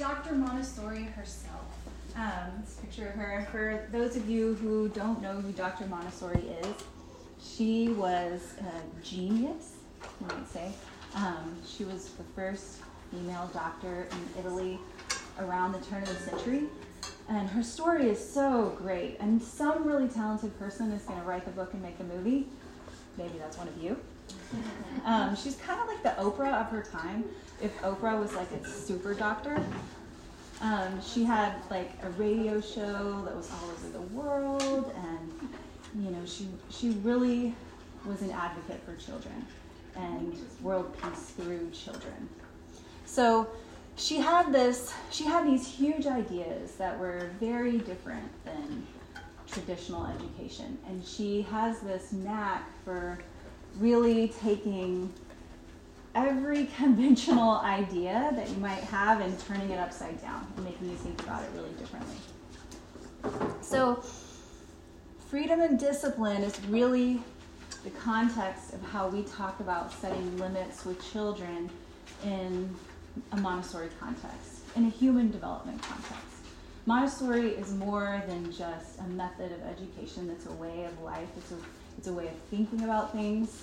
Dr. Montessori herself. Um, let's picture her. For those of you who don't know who Dr. Montessori is, she was a genius, you might say. Um, she was the first female doctor in Italy around the turn of the century. And her story is so great. And some really talented person is going to write the book and make the movie. Maybe that's one of you. Um, she's kind of like the Oprah of her time. If Oprah was like a super doctor, um, she had like a radio show that was all over the world, and you know she she really was an advocate for children and world peace through children. So she had this she had these huge ideas that were very different than traditional education, and she has this knack for really taking every conventional idea that you might have and turning it upside down and making you think about it really differently. So, freedom and discipline is really the context of how we talk about setting limits with children in a Montessori context, in a human development context. Montessori is more than just a method of education, it's a way of life, it's a, it's a way of thinking about things.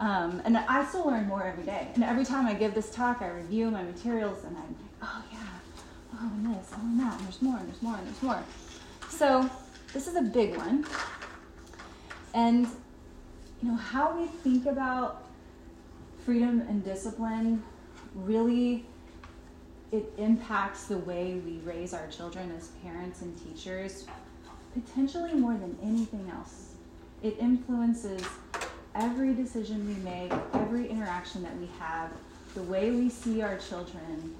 Um, and I still learn more every day. And every time I give this talk, I review my materials and I'm like, oh yeah, oh and this, oh and that, and there's more, and there's more, and there's more. So this is a big one. And you know, how we think about freedom and discipline really it impacts the way we raise our children as parents and teachers potentially more than anything else. It influences every decision we make, every interaction that we have, the way we see our children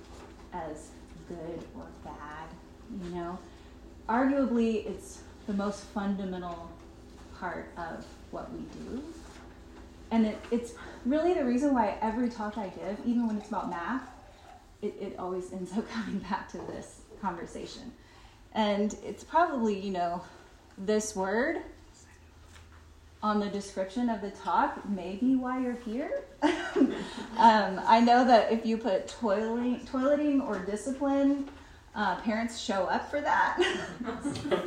as good or bad, you know. Arguably, it's the most fundamental part of what we do. And it, it's really the reason why every talk I give, even when it's about math, it, it always ends up coming back to this conversation. And it's probably, you know, this word on the description of the talk may be why you're here. um, I know that if you put toiling, toileting or discipline, uh, parents show up for that.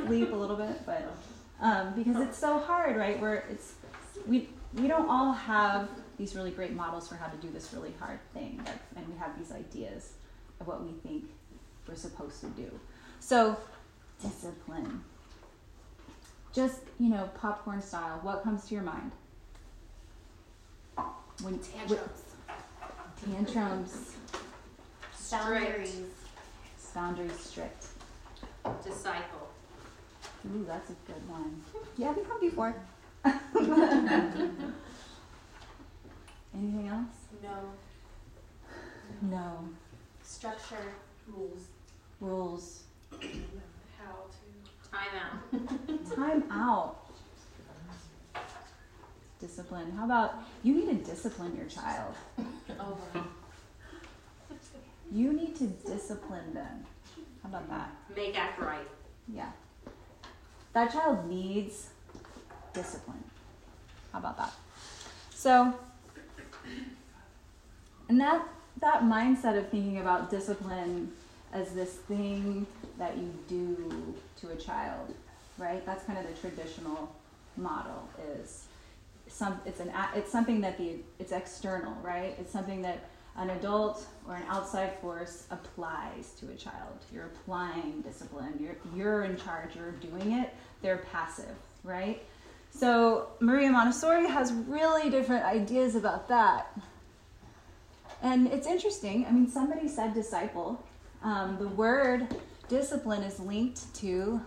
Leap a little bit, but um, because it's so hard, right? Where it's we we don't all have these really great models for how to do this really hard thing, and we have these ideas of what we think we're supposed to do. So, discipline just, you know, popcorn style, what comes to your mind? When tantrums. tantrums. Boundaries. Boundaries strict. Disciple. Ooh, that's a good one. Yeah, we come before. Anything else? No. No. Structure. Rules. Rules. Time out. Time out. Discipline. How about you need to discipline your child? Oh, You need to discipline them. How about that? Make act right. Yeah. That child needs discipline. How about that? So, and that that mindset of thinking about discipline as this thing that you do to a child, right? That's kind of the traditional model is some it's an it's something that the it's external, right? It's something that an adult or an outside force applies to a child. You're applying discipline. You're you're in charge. You're doing it. They're passive, right? So Maria Montessori has really different ideas about that. And it's interesting. I mean, somebody said disciple. Um, the word discipline is linked to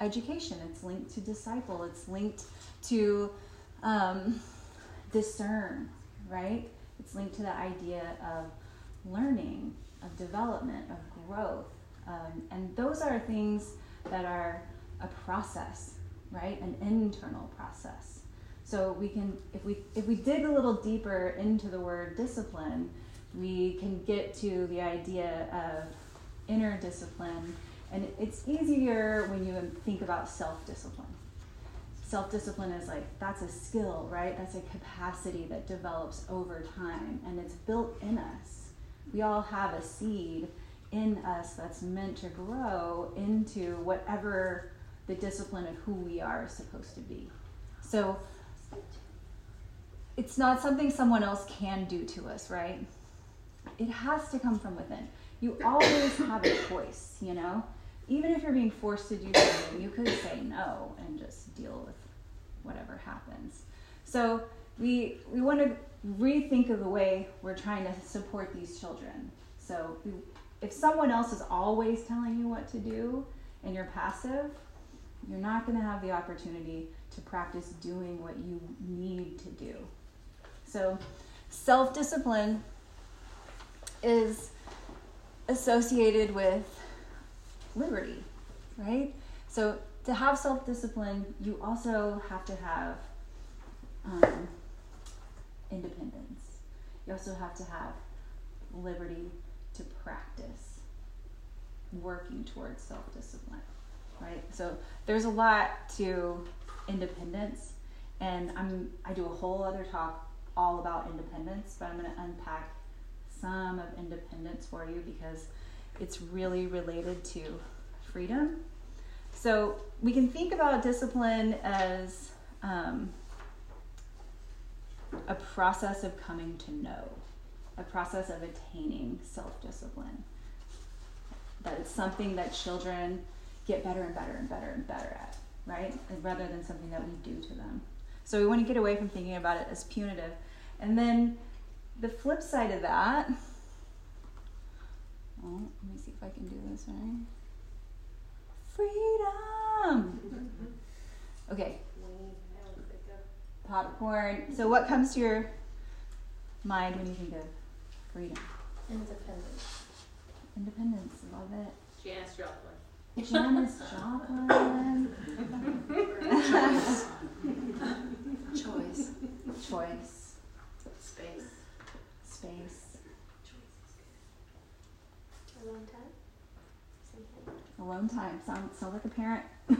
education, it's linked to disciple, it's linked to um, discern, right? It's linked to the idea of learning, of development, of growth. Um, and those are things that are a process, right? An internal process. So we can, if we if we dig a little deeper into the word discipline, we can get to the idea of inner discipline. And it's easier when you think about self discipline. Self discipline is like, that's a skill, right? That's a capacity that develops over time and it's built in us. We all have a seed in us that's meant to grow into whatever the discipline of who we are is supposed to be. So it's not something someone else can do to us, right? It has to come from within. You always have a choice, you know? Even if you're being forced to do something, you could say no and just deal with whatever happens. So we we want to rethink of the way we're trying to support these children. So we, if someone else is always telling you what to do and you're passive, you're not going to have the opportunity to practice doing what you need to do. So, self discipline is associated with liberty, right? So, to have self discipline, you also have to have um, independence. You also have to have liberty to practice working towards self discipline, right? So, there's a lot to independence, and I'm I do a whole other talk all about independence, but I'm going to unpack some of independence for you because it's really related to freedom. So we can think about discipline as um, a process of coming to know, a process of attaining self discipline. That it's something that children get better and better and better and better at, right? Rather than something that we do to them. So we want to get away from thinking about it as punitive. And then the flip side of that, oh, let me see if I can do this right. Freedom! Okay. Popcorn. So, what comes to your mind when you think of freedom? Independence. Independence. Love it. Janis Joplin. Janis Joplin. Choice. Choice. Choice. Space. Space. Alone time. Same. Alone time. Sounds sounds like a parent.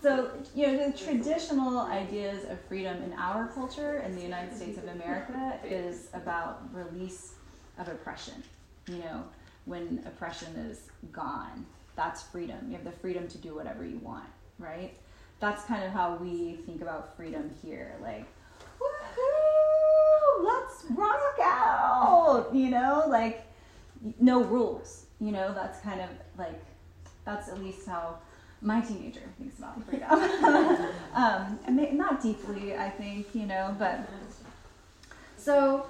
so, you know, the traditional ideas of freedom in our culture in the United States of America is about release of oppression. You know, when oppression is gone, that's freedom. You have the freedom to do whatever you want, right? That's kind of how we think about freedom here. Like, woohoo, let's rock out, you know, like no rules, you know, that's kind of like, that's at least how my teenager thinks about freedom. um, and may, not deeply, I think, you know, but so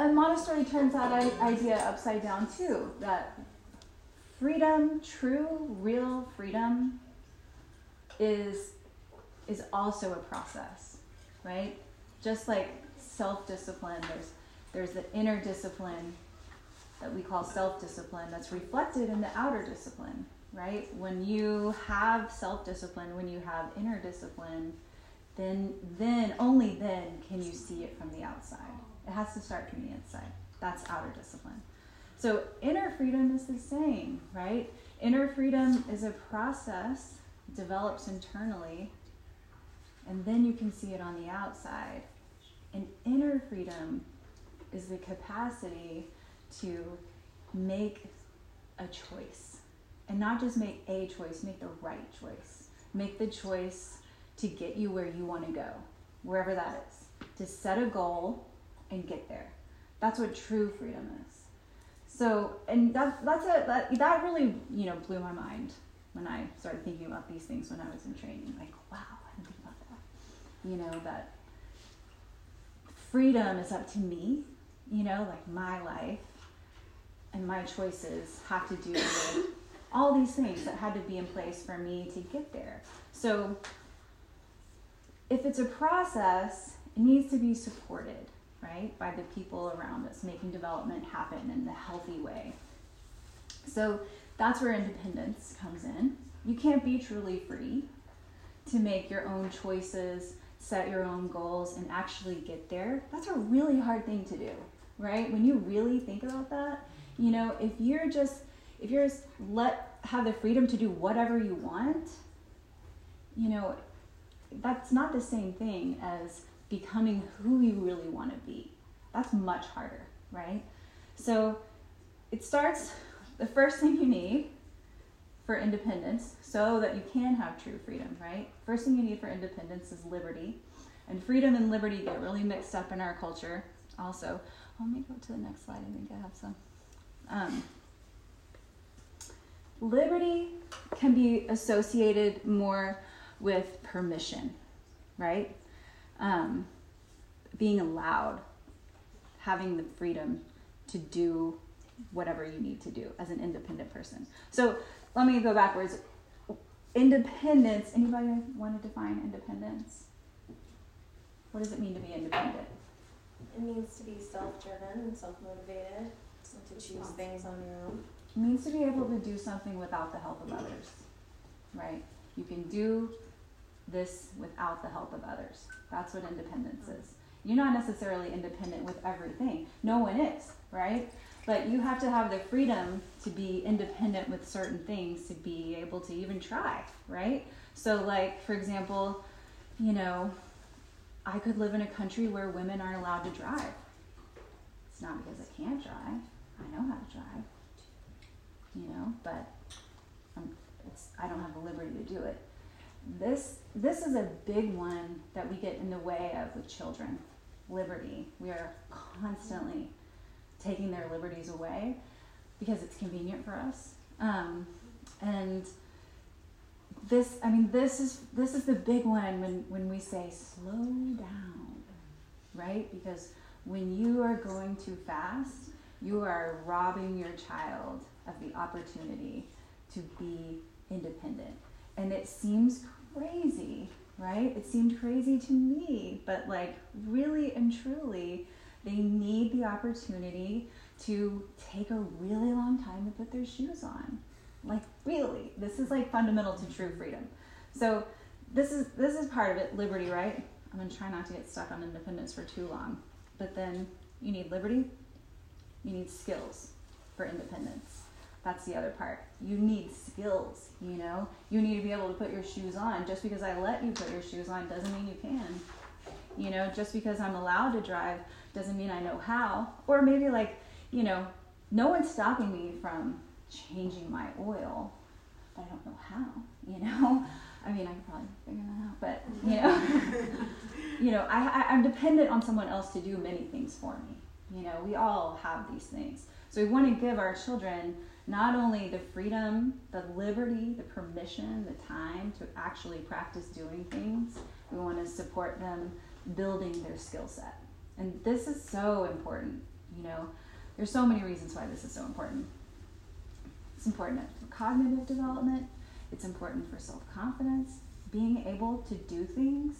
and Montessori turns that idea upside down too that freedom, true, real freedom, is is also a process, right? Just like self-discipline, there's there's the inner discipline that we call self-discipline that's reflected in the outer discipline, right? When you have self-discipline, when you have inner discipline, then then only then can you see it from the outside. It has to start from the inside. That's outer discipline. So inner freedom is the same, right? Inner freedom is a process develops internally and then you can see it on the outside. And inner freedom is the capacity to make a choice. And not just make a choice, make the right choice. Make the choice to get you where you want to go, wherever that is. To set a goal and get there. That's what true freedom is. So, and that, that's a, that, that really, you know, blew my mind when I started thinking about these things when I was in training. Like, wow, I didn't think about that. You know, that freedom is up to me, you know, like my life and my choices have to do with all these things that had to be in place for me to get there. So, if it's a process, it needs to be supported, right, by the people around us, making development happen in the healthy way. So, that's where independence comes in. You can't be truly free to make your own choices, set your own goals, and actually get there. That's a really hard thing to do, right? When you really think about that, you know, if you're just if you're just let have the freedom to do whatever you want, you know, that's not the same thing as becoming who you really want to be, That's much harder, right? So it starts, the first thing you need for independence so that you can have true freedom, right? First thing you need for independence is liberty. And freedom and liberty get really mixed up in our culture also. let me go to the next slide. I think I have some. Um, liberty can be associated more with permission, right? Um, being allowed, having the freedom to do whatever you need to do as an independent person. So let me go backwards. Independence, anybody want to define independence? What does it mean to be independent? It means to be self-driven and self-motivated, to choose things on your own. It means to be able to do something without the help of others, right? You can do this without the help of others. That's what independence is. You're not necessarily independent with everything. No one is, right? But you have to have the freedom to be independent with certain things to be able to even try, right? So, like, for example, you know, I could live in a country where women aren't allowed to drive. It's not because I can't drive. I know how to drive. You know, but I don't have the liberty to do it. This this is a big one that we get in the way of with children. Liberty. We are constantly taking their liberties away because it's convenient for us. Um, and this i mean this is this is the big one when when we say slow down right? Because when you are going too fast you are robbing your child of the opportunity to be independent. And it seems crazy right? It seemed crazy to me but like really and truly they need the opportunity to take a really long time to put their shoes on like really, this is like fundamental to true freedom. So this is this is part of it, liberty, right? I'm gonna try not to get stuck on independence for too long. But then you need liberty, you need skills for independence. That's the other part. You need skills, you know? You need to be able to put your shoes on. Just because I let you put your shoes on doesn't mean you can. You know, just because I'm allowed to drive doesn't mean I know how. Or maybe like, you know, no one's stopping me from changing my oil, but I don't know how, you know? I mean, I could probably figure that out, but, you know, you know, I, I, I'm dependent on someone else to do many things for me. You know, we all have these things. So we want to give our children not only the freedom, the liberty, the permission, the time to actually practice doing things, we want to support them building their skill set. And this is so important. You know, there's so many reasons why this is so important. It's important for cognitive development, it's important for self confidence, being able to do things.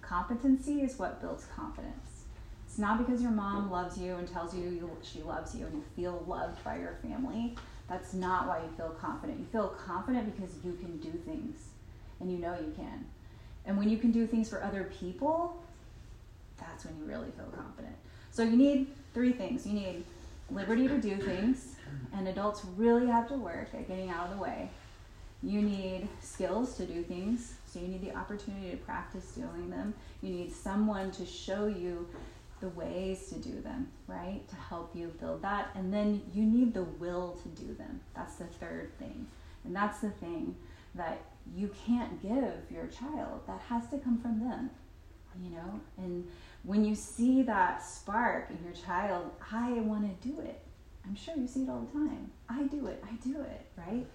Competency is what builds confidence. It's not because your mom loves you and tells you, you she loves you and you feel loved by your family. That's not why you feel confident. You feel confident because you can do things and you know you can. And when you can do things for other people, that's when you really feel confident. So you need three things. You need liberty to do things, and adults really have to work at getting out of the way. You need skills to do things, so you need the opportunity to practice doing them. You need someone to show you the ways to do them, right? To help you build that. And then you need the will to do them. That's the third thing. And that's the thing that you can't give your child. That has to come from them, you know? And when you see that spark in your child, I want to do it. I'm sure you see it all the time. I do it. I do it, right?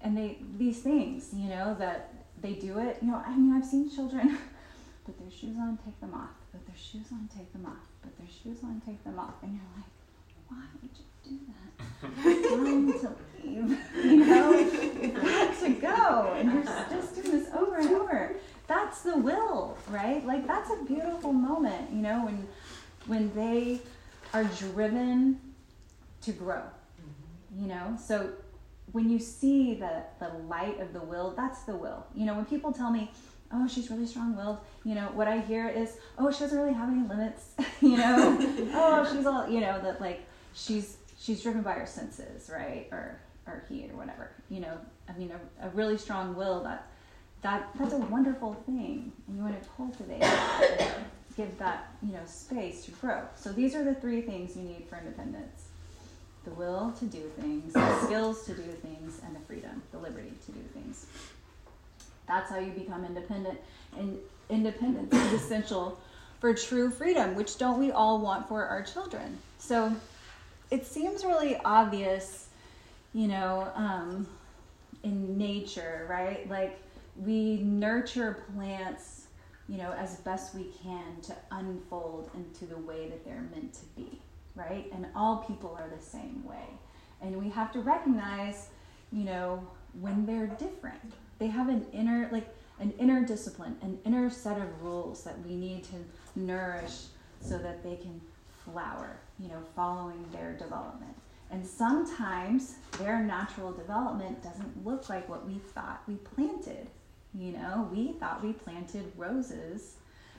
And they these things, you know, that they do it. You know, I mean, I've seen children put their shoes on, take them off. Put their shoes on, take them off. Put their shoes on, take them off. And you're like, why would you do that? Time to leave. You know, you to go, and you're just doing this over and over. That's the will, right? Like that's a beautiful moment, you know, when when they are driven to grow. Mm-hmm. You know, so when you see the the light of the will, that's the will. You know, when people tell me, "Oh, she's really strong-willed," you know, what I hear is, "Oh, she doesn't really have any limits." you know, "Oh, she's all," you know, that like she's she's driven by her senses, right? Or or he or whatever. You know, I mean, a, a really strong will that that that's a wonderful thing, and you want to cultivate, give that you know space to grow. So these are the three things you need for independence: the will to do things, the skills to do things, and the freedom, the liberty to do things. That's how you become independent. And independence is essential for true freedom, which don't we all want for our children? So it seems really obvious, you know, um, in nature, right? Like we nurture plants, you know, as best we can to unfold into the way that they're meant to be, right? And all people are the same way. And we have to recognize, you know, when they're different. They have an inner, like, an inner discipline, an inner set of rules that we need to nourish so that they can flower, you know, following their development. And sometimes their natural development doesn't look like what we thought we planted. You know, we thought we planted roses,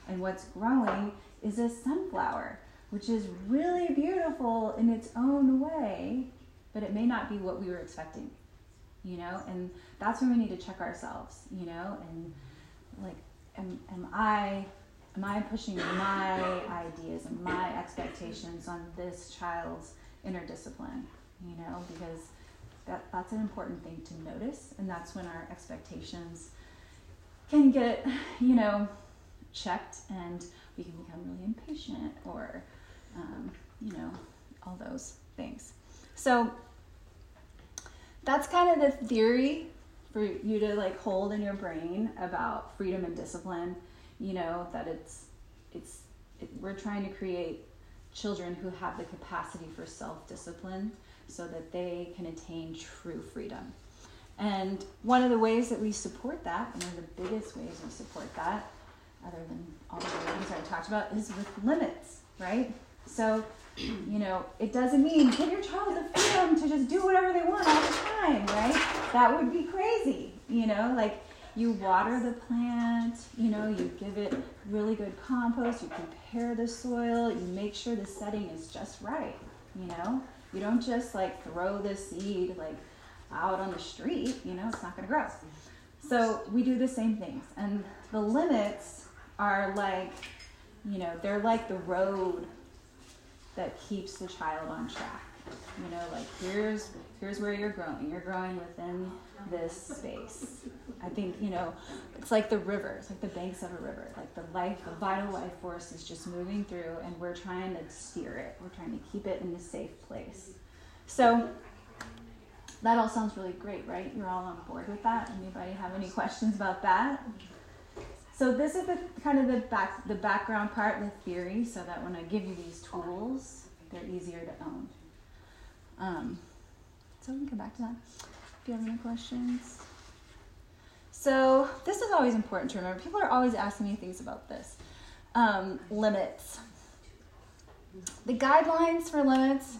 and what's growing is a sunflower, which is really beautiful in its own way, but it may not be what we were expecting. You know, and that's when we need to check ourselves, you know, and like, am, am I am I pushing my ideas and my expectations on this child's inner discipline? You know, because that, that's an important thing to notice, and that's when our expectations can get, you know, checked and we can become really impatient or, um, you know, all those things. So that's kind of the theory for you to like hold in your brain about freedom and discipline you know that it's it's it, we're trying to create children who have the capacity for self-discipline so that they can attain true freedom and one of the ways that we support that one of the biggest ways we support that other than all the things i talked about is with limits right? So you know it doesn't mean give your child the freedom to just do whatever they want all the time right? That would be crazy you know? Like you water the plant, you know, you give it really good compost, you prepare the soil, you make sure the setting is just right, you know. You don't just like throw the seed like out on the street, you know, it's not going to grow. Mm-hmm. So we do the same things. And the limits are like, you know, they're like the road that keeps the child on track. You know, like here's here's where you're growing. You're growing within this space. I think, you know, it's like the river, it's like the banks of a river. Like the life, the vital life force is just moving through and we're trying to steer it. We're trying to keep it in a safe place. So that all sounds really great, right? You're all on board with that? Anybody have any questions about that? So this is the kind of the back the background part, the theory, so that when I give you these tools, they're easier to own. Um, so we can come back to that. If you have any questions. So this is always important to remember. People are always asking me things about this. Um, limits. The guidelines for limits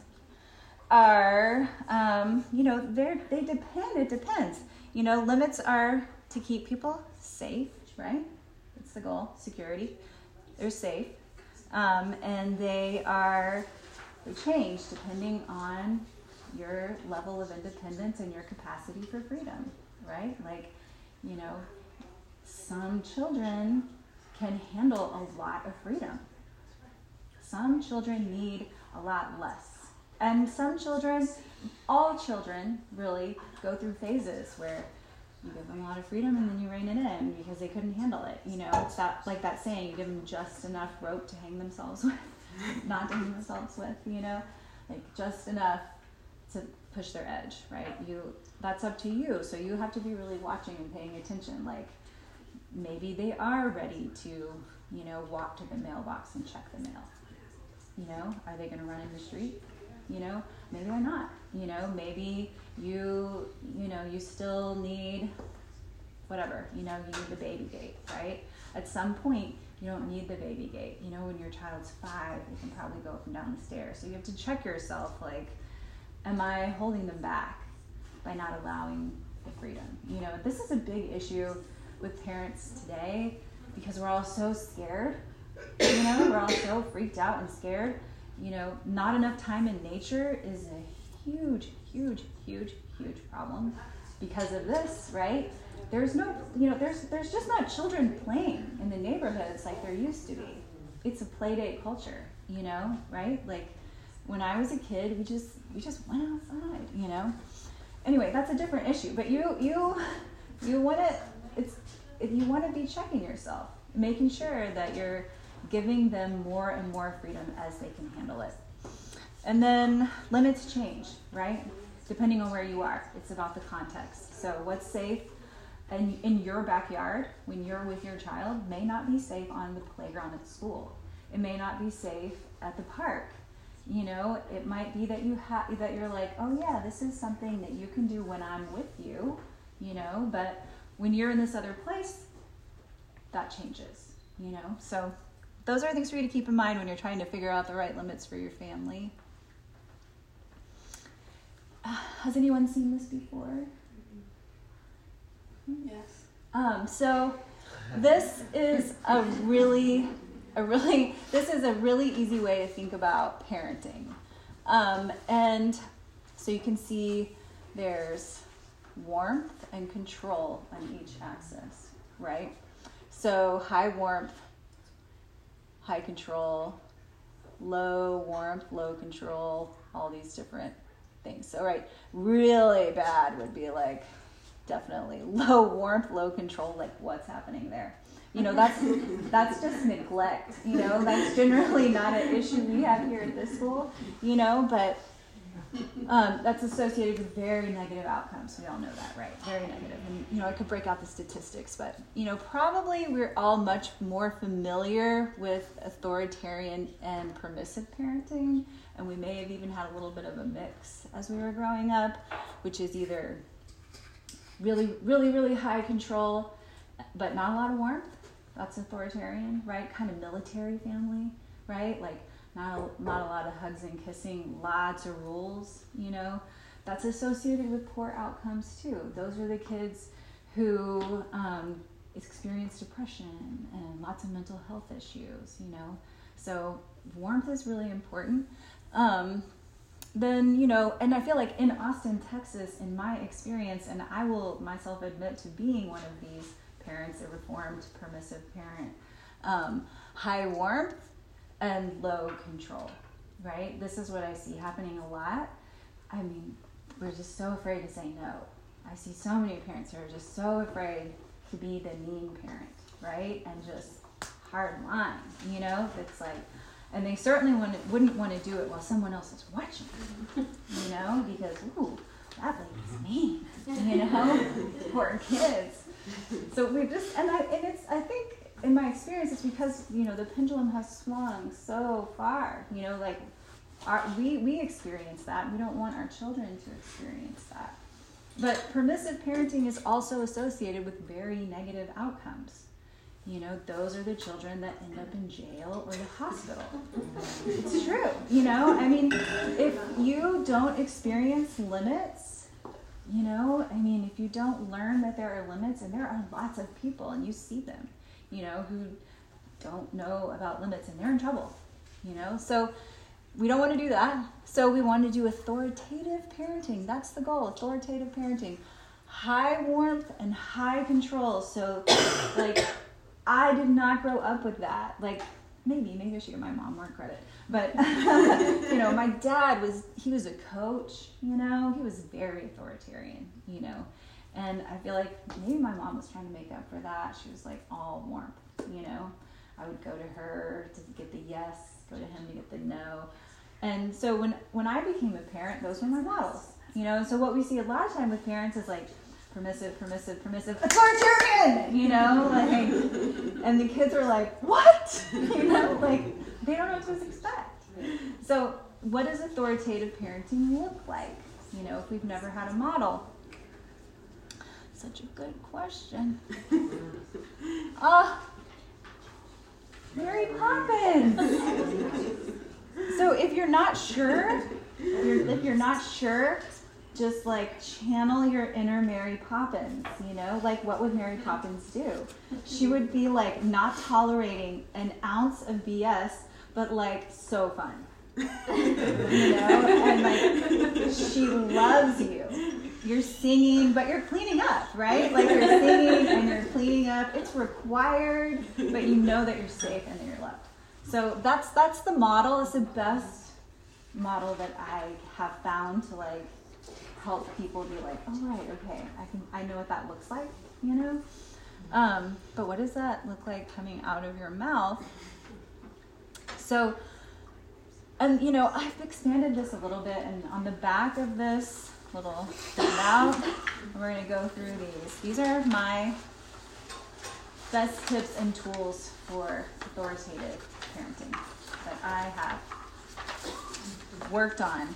are, um, you know, they they depend. It depends. You know, limits are to keep people safe, right? That's the goal. Security. They're safe, um, and they are they change depending on your level of independence and your capacity for freedom, right? Like you know, some children can handle a lot of freedom. Some children need a lot less. And some children, all children really go through phases where you give them a lot of freedom and then you rein it in because they couldn't handle it. You know, it's that like that saying, you give them just enough rope to hang themselves with, not to hang themselves with, you know, like just enough to push their edge, right? You that's up to you. So you have to be really watching and paying attention. Like maybe they are ready to, you know, walk to the mailbox and check the mail. You know, are they going to run in the street? You know, maybe i'm not. You know, maybe you, you know, you still need whatever. You know, you need the baby gate, right? At some point, you don't need the baby gate. You know, when your child's five, they can probably go up and down the stairs. So you have to check yourself, like, am I holding them back? by not allowing the freedom. You know, this is a big issue with parents today because we're all so scared. You know, we're all so freaked out and scared. You know, not enough time in nature is a huge, huge, huge, huge problem because of this, right? There's no, you know, there's there's just not children playing in the neighborhoods like there used to be. it's a play date culture, you know, right? Like when I was a kid, we just we just went outside, you know. Anyway, that's a different issue. But you you you want to it's if you want to be checking yourself, making sure that you're giving them more and more freedom as they can handle it. And then limits change, right? Depending on where you are. It's about the context. So what's safe in, in your backyard when you're with your child may not be safe on the playground at school. It may not be safe at the park. You know, it might be that you that you're like, oh yeah, this is something that you can do when I'm with you. You know, but when you're in this other place, that changes. You know, so those are things for you to keep in mind when you're trying to figure out the right limits for your family. Uh, has anyone seen this before? Yes. Um, so this is a really, a really, this is a really easy way to think about parenting. Um, and so you can see there's warmth and control on each axis, right? So high warmth, high control, low warmth, low control, all these different things. So, right, really bad would be like definitely low warmth, low control, like what's happening there. You know, that's that's just neglect. You know, that's generally not an issue we have here at this school. You know, but um, that's associated with very negative outcomes. We all know that, right? Very negative. And you know, I could break out the statistics, but you know, probably we're all much more familiar with authoritarian and permissive parenting, and we may have even had a little bit of a mix as we were growing up, which is either really, really, really high control, but not a lot of warmth. That's authoritarian, right? Kind of military family, right? Like not a, not a lot of hugs and kissing, lots of rules, you know. That's associated with poor outcomes too. Those are the kids who um, experience depression and lots of mental health issues, you know. So warmth is really important. Um, then you know and i feel like in austin texas in my experience and i will myself admit to being one of these parents a reformed permissive parent um, high warmth and low control right? This is what i see happening a lot. I mean we're just so afraid to say no. I see so many parents who are just so afraid to be the mean parent right? And just hard line you know? It's like and they certainly wouldn't, wouldn't want to do it while someone else is watching, you know, because ooh, that lady's mm-hmm. mean, you know, poor kids. So we just and I and it's I think in my experience it's because you know the pendulum has swung so far, you know, like our, we we experience that. We don't want our children to experience that. But permissive parenting is also associated with very negative outcomes you know, those are the children that end up in jail or the hospital. it's true. You know, I mean, if you don't experience limits, you know, I mean, if you don't learn that there are limits, and there are lots of people, and you see them, you know, who don't know about limits and they're in trouble, you know, so we don't want to do that. So we want to do authoritative parenting. That's the goal authoritative parenting. High warmth and high control. So, like, I did not grow up with that. Like maybe, maybe I should give my mom more credit. But you know, my dad was he was a coach, you know, he was very authoritarian, you know. And I feel like maybe my mom was trying to make up for that. She was like all warmth, you know. I would go to her to get the yes, go to him to get the no. And so when when I became a parent, those were my models. You know, so what we see a lot of time with parents is like permissive, permissive, permissive, authoritarian, you know, like, and the kids are like, what? You know, like, they don't know what to expect. So, what does authoritative parenting look like? You know, if we've never had a model. Such a good question. Uh, Mary Poppins. so, if you're not sure, if you're not sure, just like channel your inner Mary Poppins, you know? Like, what would Mary Poppins do? She would be like not tolerating an ounce of BS, but like so fun. you know? And like, she loves you. You're singing, but you're cleaning up, right? Like, you're singing and you're cleaning up. It's required, but you know that you're safe and that you're loved. So that's that's the model. It's the best model that I have found to like help people be like, oh right, okay, I can I know what that looks like, you know. Um, but what does that look like coming out of your mouth? So, and you know, I've expanded this a little bit, and on the back of this little handout, we're going to go through these. These are my best tips and tools for authoritative parenting that I have worked on,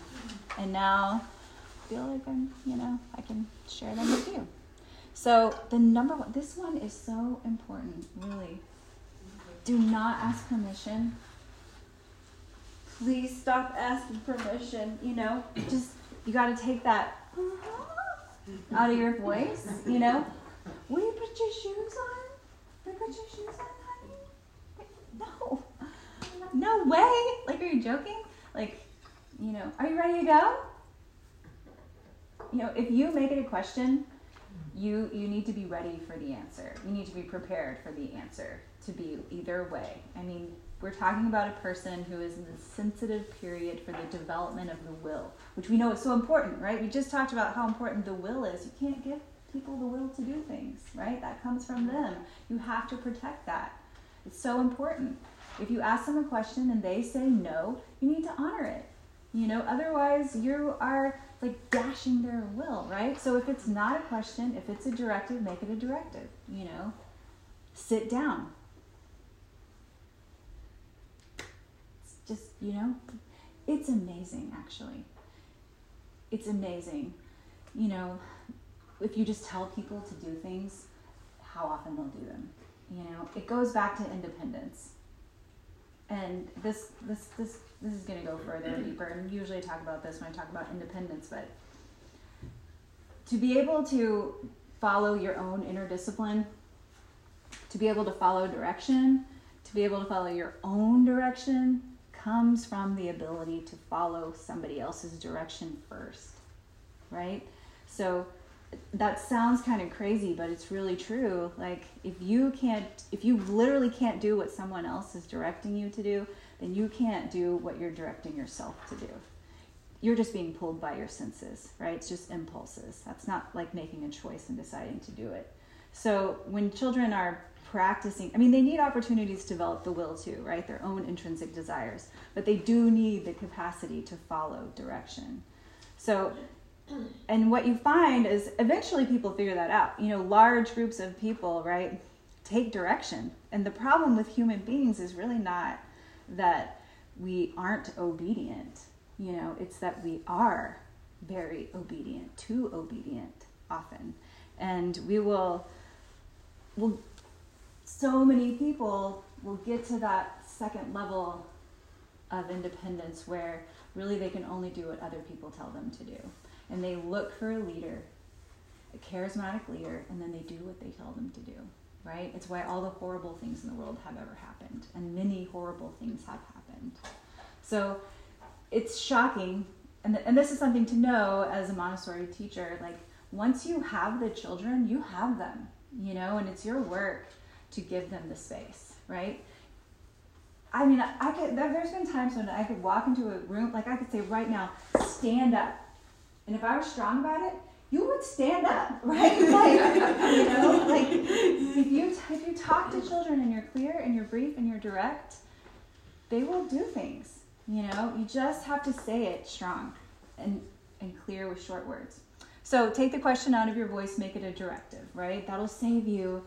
and now I feel like I'm, you know, I can share them with you. So the number one, this one is so important, really. Do not ask permission. Please stop asking permission. You know, just you got to take that uh-huh, out of your voice. You know, will you put your shoes on? Will you put your shoes on, honey? No, no way. Like, are you joking? Like, you know, are you ready to go? You know, if you make it a question, you you need to be ready for the answer. You need to be prepared for the answer to be either way. I mean, we're talking about a person who is in the sensitive period for the development of the will, which we know is so important, right? We just talked about how important the will is. You can't give people the will to do things, right? That comes from them. You have to protect that. It's so important. If you ask them a question and they say no, you need to honor it. You know, otherwise you are like dashing their will, right? So if it's not a question, if it's a directive, make it a directive, you know. Sit down. Just, you know, it's amazing actually. It's amazing. You know, if you just tell people to do things, how often they'll do them. You know, it goes back to independence. And this this this this is going to go further deeper and usually I talk about this when I talk about independence but to be able to follow your own inner discipline to be able to follow direction to be able to follow your own direction comes from the ability to follow somebody else's direction first right so that sounds kind of crazy but it's really true like if you can't if you literally can't do what someone else is directing you to do then you can't do what you're directing yourself to do. You're just being pulled by your senses, right? It's just impulses. That's not like making a choice and deciding to do it. So when children are practicing, I mean, they need opportunities to develop the will too, right? Their own intrinsic desires, but they do need the capacity to follow direction. So, and what you find is eventually people figure that out. You know, large groups of people, right, take direction. And the problem with human beings is really not that we aren't obedient. You know, it's that we are very obedient, too obedient often. And we will, will so many people will get to that second level of independence where really they can only do what other people tell them to do. And they look for a leader, a charismatic leader, and then they do what they tell them to do right? It's why all the horrible things in the world have ever happened, and many horrible things have happened. So it's shocking, and, th- and this is something to know as a Montessori teacher. Like, once you have the children, you have them, you know, and it's your work to give them the space, right? I mean, I could, there's been times when I could walk into a room, like I could say right now, stand up. And if I was strong about it, you would stand up, right? Like, you know, like if you if you talk to children and you're clear and you're brief and you're direct, they will do things. You know, you just have to say it strong and and clear with short words. So take the question out of your voice, make it a directive, right? That'll save you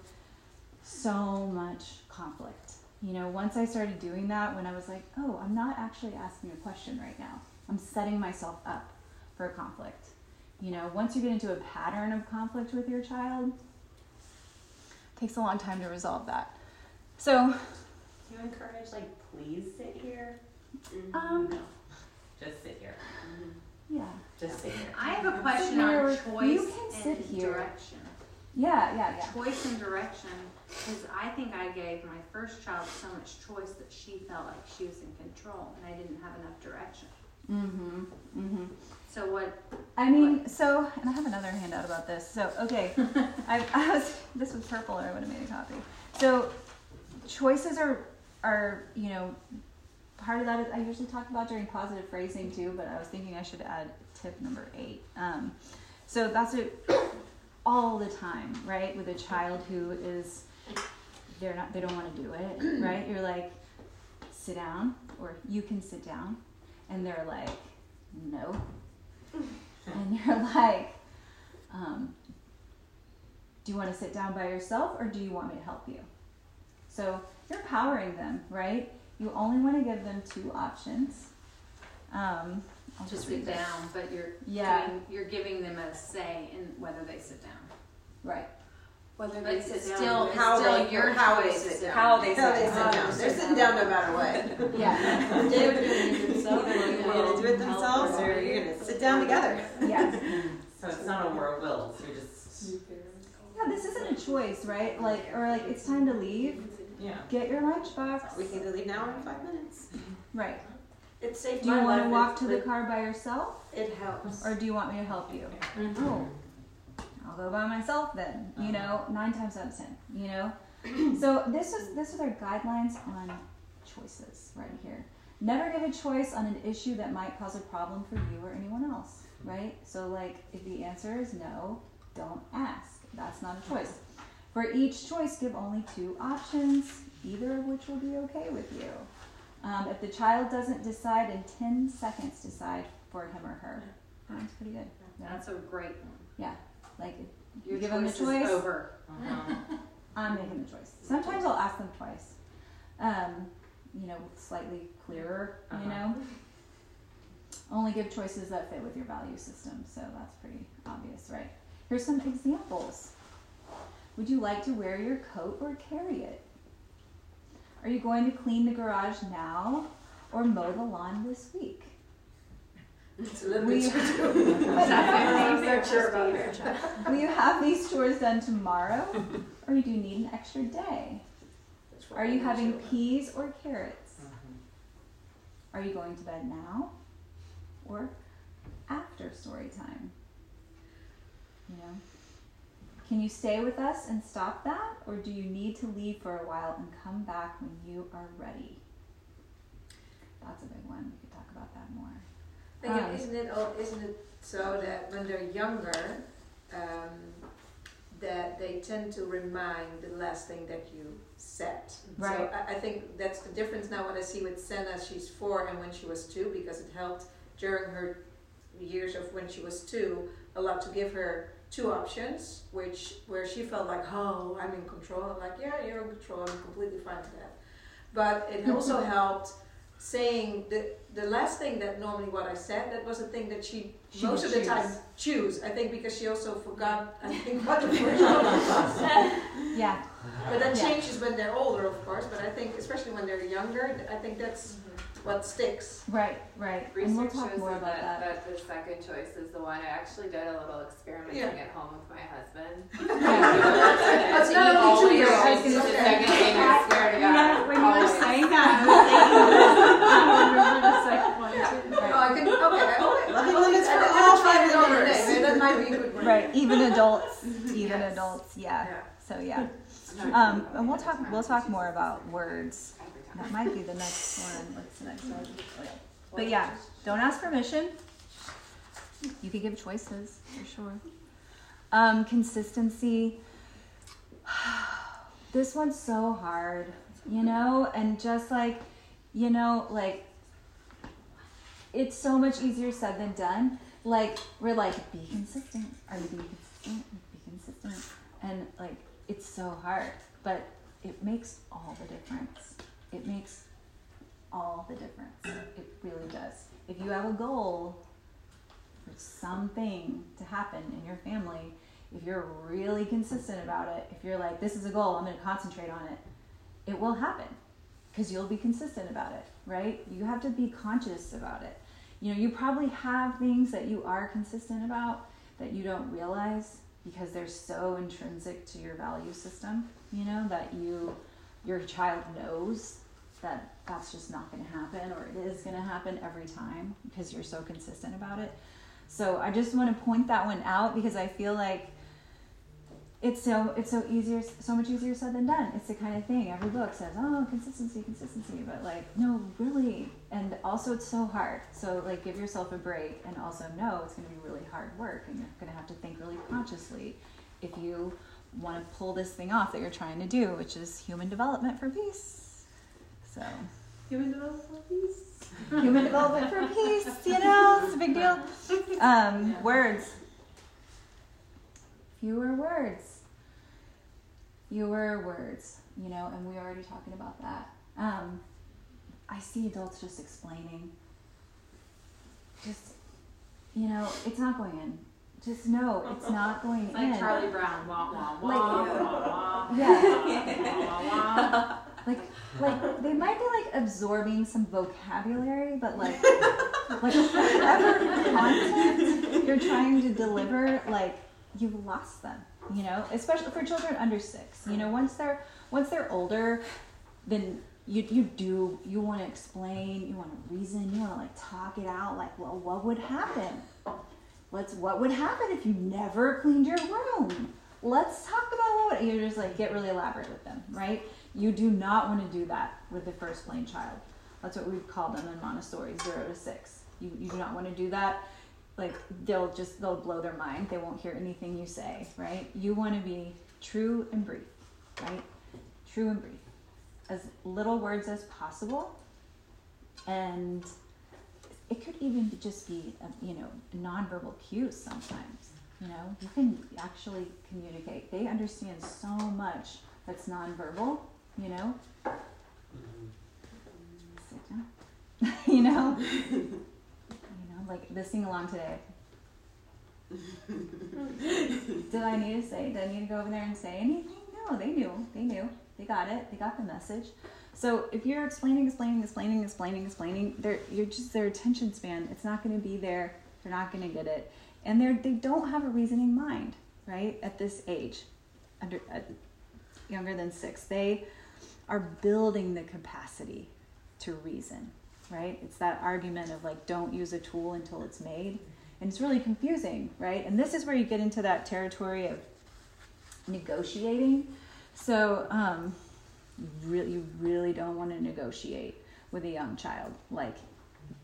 so much conflict. You know, once I started doing that, when I was like, oh, I'm not actually asking a question right now, I'm setting myself up for a conflict you know, once you get into a pattern of conflict with your child, it takes a long time to resolve that. So, Do you encourage like, please sit here? um, No, just sit here. yeah, Just sit here. I have a question on with- choice you can sit and here. direction. Yeah, yeah, yeah. Choice and direction, because I think I gave my first child so much choice that she felt like she was in control, and I didn't have enough direction. Mm-hmm. Mm-hmm. So what? I mean, so, and I have another handout about this. So, okay, I, I was, this was purple or I would have made a copy. So, choices are are you know part of that is I usually talk about during positive phrasing too, but I was thinking I should add tip number eight. Um, so that's it all the time, right? With a child who is they're not they don't want to do it, right? You're like, sit down, or you can sit down, and they're like, no, and you're like, um, do you want to sit down by yourself, or do you want me to help you? So you're empowering them, right? You only want to give them two options. Um, I'll To just read sit this. down, but you're Yeah. doing, you're giving them a say in whether they sit down. Right. Whether But they it's sit down. still, it's how still they, your how choice they to sit sit down. How they How sit they down. sit down. They're sitting down no matter what. Yeah. David gonna do it himself. Either They're gonna do it themselves, or- or you're gonna sit down together. Yes. So it's not a war of wills. You're just Yeah, this isn't a choice, right? Like, or like, it's time to leave. yeah. Get your lunchbox. We can either leave now or in five minutes. Right. It saved Do you my want to walk to the car by yourself, It helps. or do you want me to help you? Mhm. Oh, I'll go by myself then. You know, nine times out of ten. You know. so this is this is our guidelines on choices right here. Never give a choice on an issue that might cause a problem for you or anyone else. Right. So like, if the answer is no, don't ask. That's not a choice. For each choice, give only two options, either of which will be okay with you. Um, if the child doesn't decide in 10 seconds, decide for him or her. That's pretty good. Yeah. That's a great one. Yeah. Like, Your Give 'em the choice over. Uh-huh. I'm making the choice. Sometimes I'll ask them twice. Um, you know, slightly clearer, you Uh-huh. know. Only give choices that fit with your value system, so that's pretty obvious, right? Here's some examples. Would you like to wear your coat or carry it? Are you going to clean the garage now or mow the lawn this week? It's a little We- bit too. I'm not sure about that. Will you have these chores done tomorrow or do you need an extra day? Are you having peas or carrots? Mhm. Are you going to bed now or after story time? You know? Can you stay with us and stop that or do you need to leave for a while and come back when you are ready? That's a big one. We could talk about that more. Um, is, isn't it, isn't it so that when they're younger, um, that they tend to remind the last thing that you said. Right. So I, I think that's the difference now When I see with Senna, she's four and when she was two, because it helped during her years of when she was two, a lot to give her two options, which where she felt like, oh, I'm in control. I'm like, yeah, you're in control. I'm completely fine with that. But it mm-hmm. also helped saying the the last thing that normally what I said that was a thing that she, She most of the choose. time choose. I think because she also forgot I think what the first one was. Yeah. But that Yeah. changes when they're older, of course. But I think especially when they're younger, I think that's what sticks. Right, right. and we'll Research talk shows more that, about that. that the second choice is the one. I actually did a little experimenting Yeah. at home with my husband. Yeah. That's He not only two always years, I was chooses gonna the say. second thing I swear to God. Yeah, when you were saying that, I was thinking. I remember the second one too. Oh, I can. Okay, I only, Lucky limits for all tried it on family today. members. Maybe that might be a good one. Right, even adults, even Yes. adults, yeah. Yeah. So yeah. Um, and we'll talk we'll talk more about words. That might be the next one. What's the next one? But yeah, don't ask permission. You could give choices for sure. Um, consistency. This one's so hard, you know, and just like, you know, like it's so much easier said than done. Like we're like, be consistent. Are you being consistent? Be consistent. And like it's so hard, but it makes all the difference. It makes all the difference. It really does. If you have a goal for something to happen in your family, if you're really consistent about it, if you're like, this is a goal, I'm going to concentrate on it, it will happen because you'll be consistent about it, right? You have to be conscious about it. You know, you probably have things that you are consistent about that you don't realize because they're so intrinsic to your value system, you know, that you your child knows that that's just not going to happen or it is going to happen every time because you're so consistent about it. So I just want to point that one out because I feel like it's so it's so easier so much easier said than done. It's the kind of thing every book says oh consistency consistency but like no really and also it's so hard. So like give yourself a break and also know it's going to be really hard work and you're going to have to think really consciously if you want to pull this thing off that you're trying to do which is human development for peace so Human development for peace. human development for peace you know it's a big deal um, words fewer words fewer words you know and we were already talking about that um, i see adults just explaining just you know it's not going in just know it's not going It's in like Charlie Brown. Wah wah wah Like- wah wah. yeah Wah wah wah. Like like they might be like absorbing some vocabulary but like like whatever content you're trying to deliver like you've lost them you know? Especially for children under six you know once they're once they're older then you, you do you want to explain you want to reason you want to like talk it out like well what would happen? Let's what would happen if you never cleaned your room? Let's talk about what you just like get really elaborate with them right you do not want to do that with the first plane child. That's what we call them in montessori zero to six. You, you do not want to do that. Like they'll just they'll blow their mind. They won't hear anything you say right? You want to be true and brief right? True and brief. As little words as possible. And it could even just be a, you know nonverbal cues sometimes you know? You can actually communicate. They understand so much that's nonverbal you know? Sit down you know? You know like the sing along today. Did i need to say did i need to go over there and say anything? No they knew they knew. They got it they got the message. So if you're explaining explaining explaining explaining explaining they're you're just their attention span it's not going to be there they're not going to get it. And they're they don't have a reasoning mind right at this age under uh, younger than six. They are building the capacity to reason right it's that argument of like don't use a tool until it's made and it's really confusing right and this is where you get into that territory of negotiating so um, you really, you really don't want to negotiate with a young child. Like,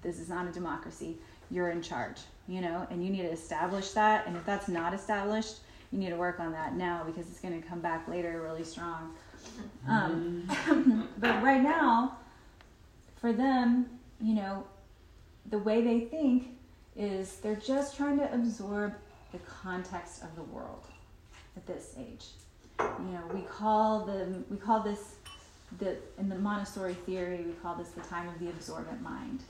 this is not a democracy. You're in charge, you know, and you need to establish that. And if that's not established, you need to work on that now because it's going to come back later really strong. Um, but right now, for them, you know, the way they think is they're just trying to absorb the context of the world at this age. You know, we call the we call this the in the Montessori theory we call this the time of the absorbent mind.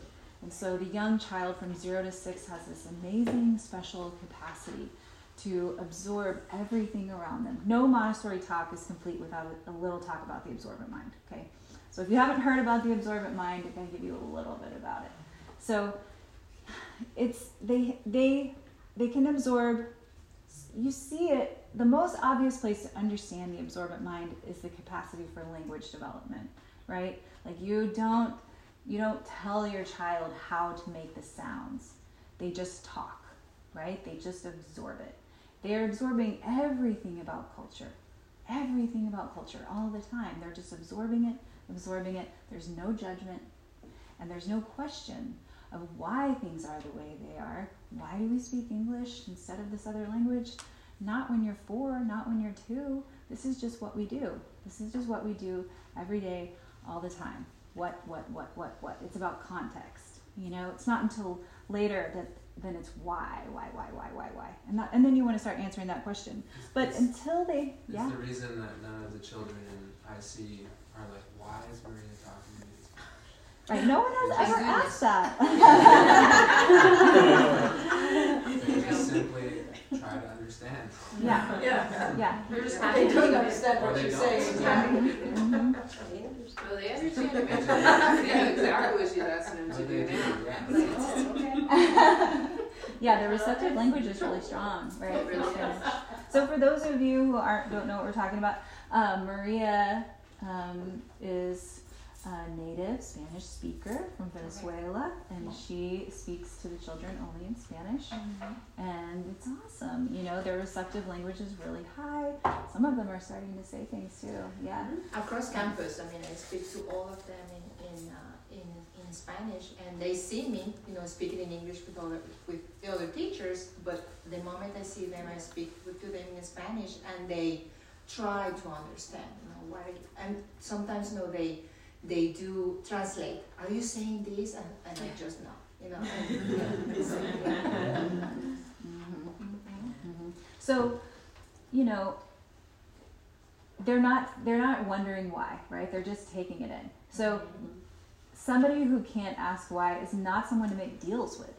And so the young child from zero to six has this amazing special capacity to absorb everything around them. No Montessori talk is complete without a, little talk about the absorbent mind. Okay, so if you haven't heard about the absorbent mind, I'm going to give you a little bit about it. So it's they they they can absorb. You see it. The most obvious place to understand the absorbent mind is the capacity for language development, right? Like you don't you don't tell your child how to make the sounds. They just talk, right? They just absorb it. They are absorbing everything about culture. Everything about culture all the time. They're just absorbing it, absorbing it. There's no judgment and there's no question of why things are the way they are. Why do we speak English instead of this other language? Not when you're four, not when you're two. This is just what we do. This is just what we do every day, all the time. What, what, what, what, what? It's about context. You know, it's not until later that then it's why, why, why, why, why, why, and that, and then you want to start answering that question. But It's- until they, It's yeah, the reason that none of the children in IC are like, why is Maria talking to me? in right. No one has ever asked that. They just simply try to understand. yeah, Yeah. yeah. They're just They don't understand what you're don't. saying. Mhm. Oh, they understand eventually. They exactly what she's asking them to do do, now. yeah. yeah, the receptive language is really strong, right? Really for So for those of you who aren't don't know what we're talking about, um, Maria um, is a native Spanish speaker from Venezuela, and she speaks to the children only in Spanish. And it's awesome. You know, their receptive language is really high. Some of them are starting to say things too. Yeah. across campus. I mean, I speak to all of them in in uh, in, in Spanish, and they see me, you know, speaking in English with other with the other teachers. But the moment I see them, I speak with, to them in Spanish, and they try to understand. You know, why? And sometimes, you know, they they do translate. Are you saying this? And, and I just know, you know. So. You know, they're not they're not wondering why, right? They're just taking it in. So, somebody who can't ask why is not someone to make deals with,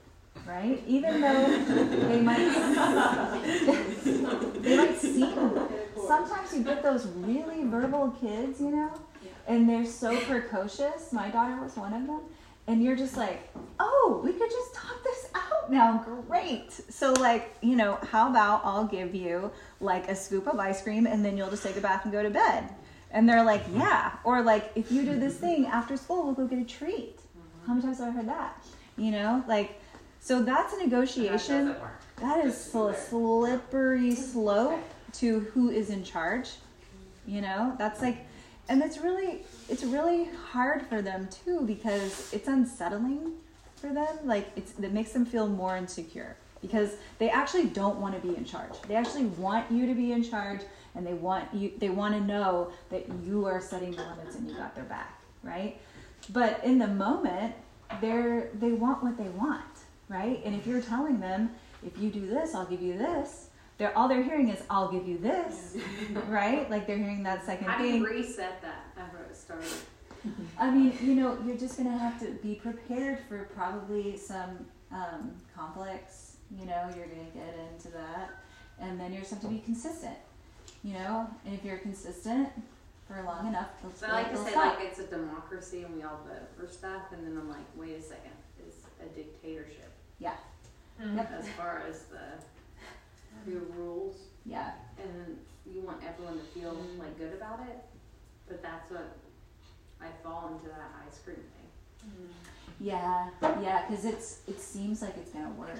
right? Even though they might they might seem sometimes you get those really verbal kids, you know, and they're so precocious. My daughter was one of them. And you're just like, oh, we could just talk this out now. Great. So, like, you know, how about I'll give you like a scoop of ice cream and then you'll just take a bath and go to bed? And they're like, yeah. Or like, if you do this thing after school, we'll go get a treat. How many times have I heard that? You know, like, so that's a negotiation. That is there. slippery slope to who is in charge. You know, that's like, and it's really, it's really hard for them too because it's unsettling for them. Like it's, it makes them feel more insecure because they actually don't want to be in charge. They actually want you to be in charge, and they want you. They want to know that you are setting the limits and you got their back, right? But in the moment, they're they want what they want, right? And if you're telling them, if you do this, I'll give you this. They're all they're hearing is I'll give you this, right? Like they're hearing that second How do thing. you reset that after it started? I mean, you know, you're just gonna have to be prepared for probably some um, conflicts. You know, you're gonna get into that, and then you just have to be consistent. You know, and if you're consistent for long enough, they'll, So I like to say stop. like it's a democracy and we all vote for stuff, and then I'm like, wait a second, it's a dictatorship Yeah. Mm. Yep. as far as the your rules, Yeah. and you want everyone to feel mm-hmm. like good about it. But that's what I fall into that ice cream thing. Mm-hmm. Yeah, yeah, because it's it seems like it's gonna work,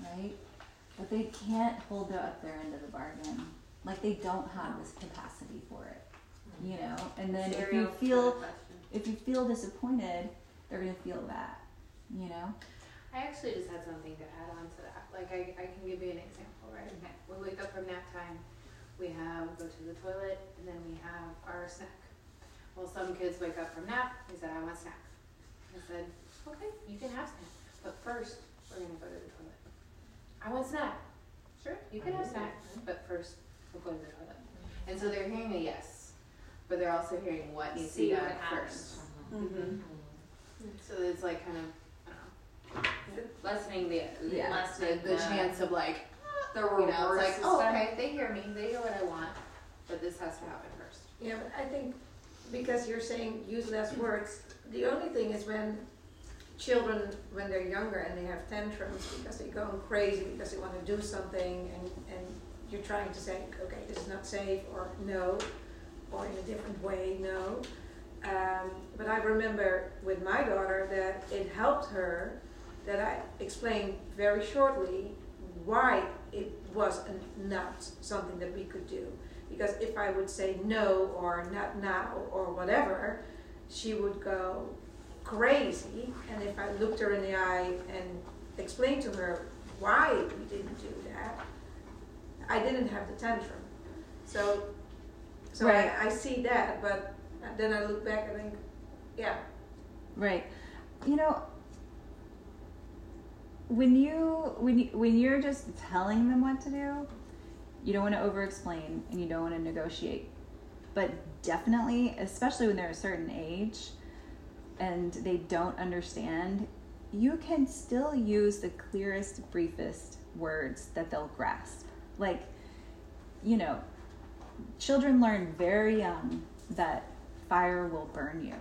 right? But they can't hold up their end of the bargain. Like they don't have this capacity for it, you mm-hmm. know. And then if you feel if you feel disappointed, they're gonna feel that, you know. I actually just had something to add on to that. Like I, I can give you an example, right? Okay. We wake up from nap time, we have go to the toilet, and then we have our snack. Well, some kids wake up from nap, they said, I want snack. I said, okay, you can have snack, but first we're gonna go to the toilet. I want snack. Sure, you can have snack, but first we'll go to the toilet. And so they're hearing a yes, but they're also hearing what needs to be done 1st Mm-hmm. So it's like kind of, I don't know, lessening the Yeah. lessening the, The- chance of like The you know it's like and oh okay they hear me they hear what I want but this has to happen first. Yeah, but I think because you're saying use less words, the only thing is when children, when they're younger and they have tantrums because they're going crazy because they want to do something and, and you're trying to say, okay, this is not safe or no, or in a different way, no. Um, but I remember with my daughter that it helped her that I explained very shortly why it was not something that we could do because if I would say no or not now or whatever, she would go crazy. And if I looked her in the eye and explained to her why we didn't do that, I didn't have the tantrum. So, so Right. I, I see that, but then I look back and think, yeah, Right. You know, when you when you, when you're just telling them what to do, you don't want to over-explain and you don't want to negotiate. But definitely, especially when they're a certain age and they don't understand, you can still use the clearest, briefest words that they'll grasp. Like, you know, children learn very young that fire will burn you,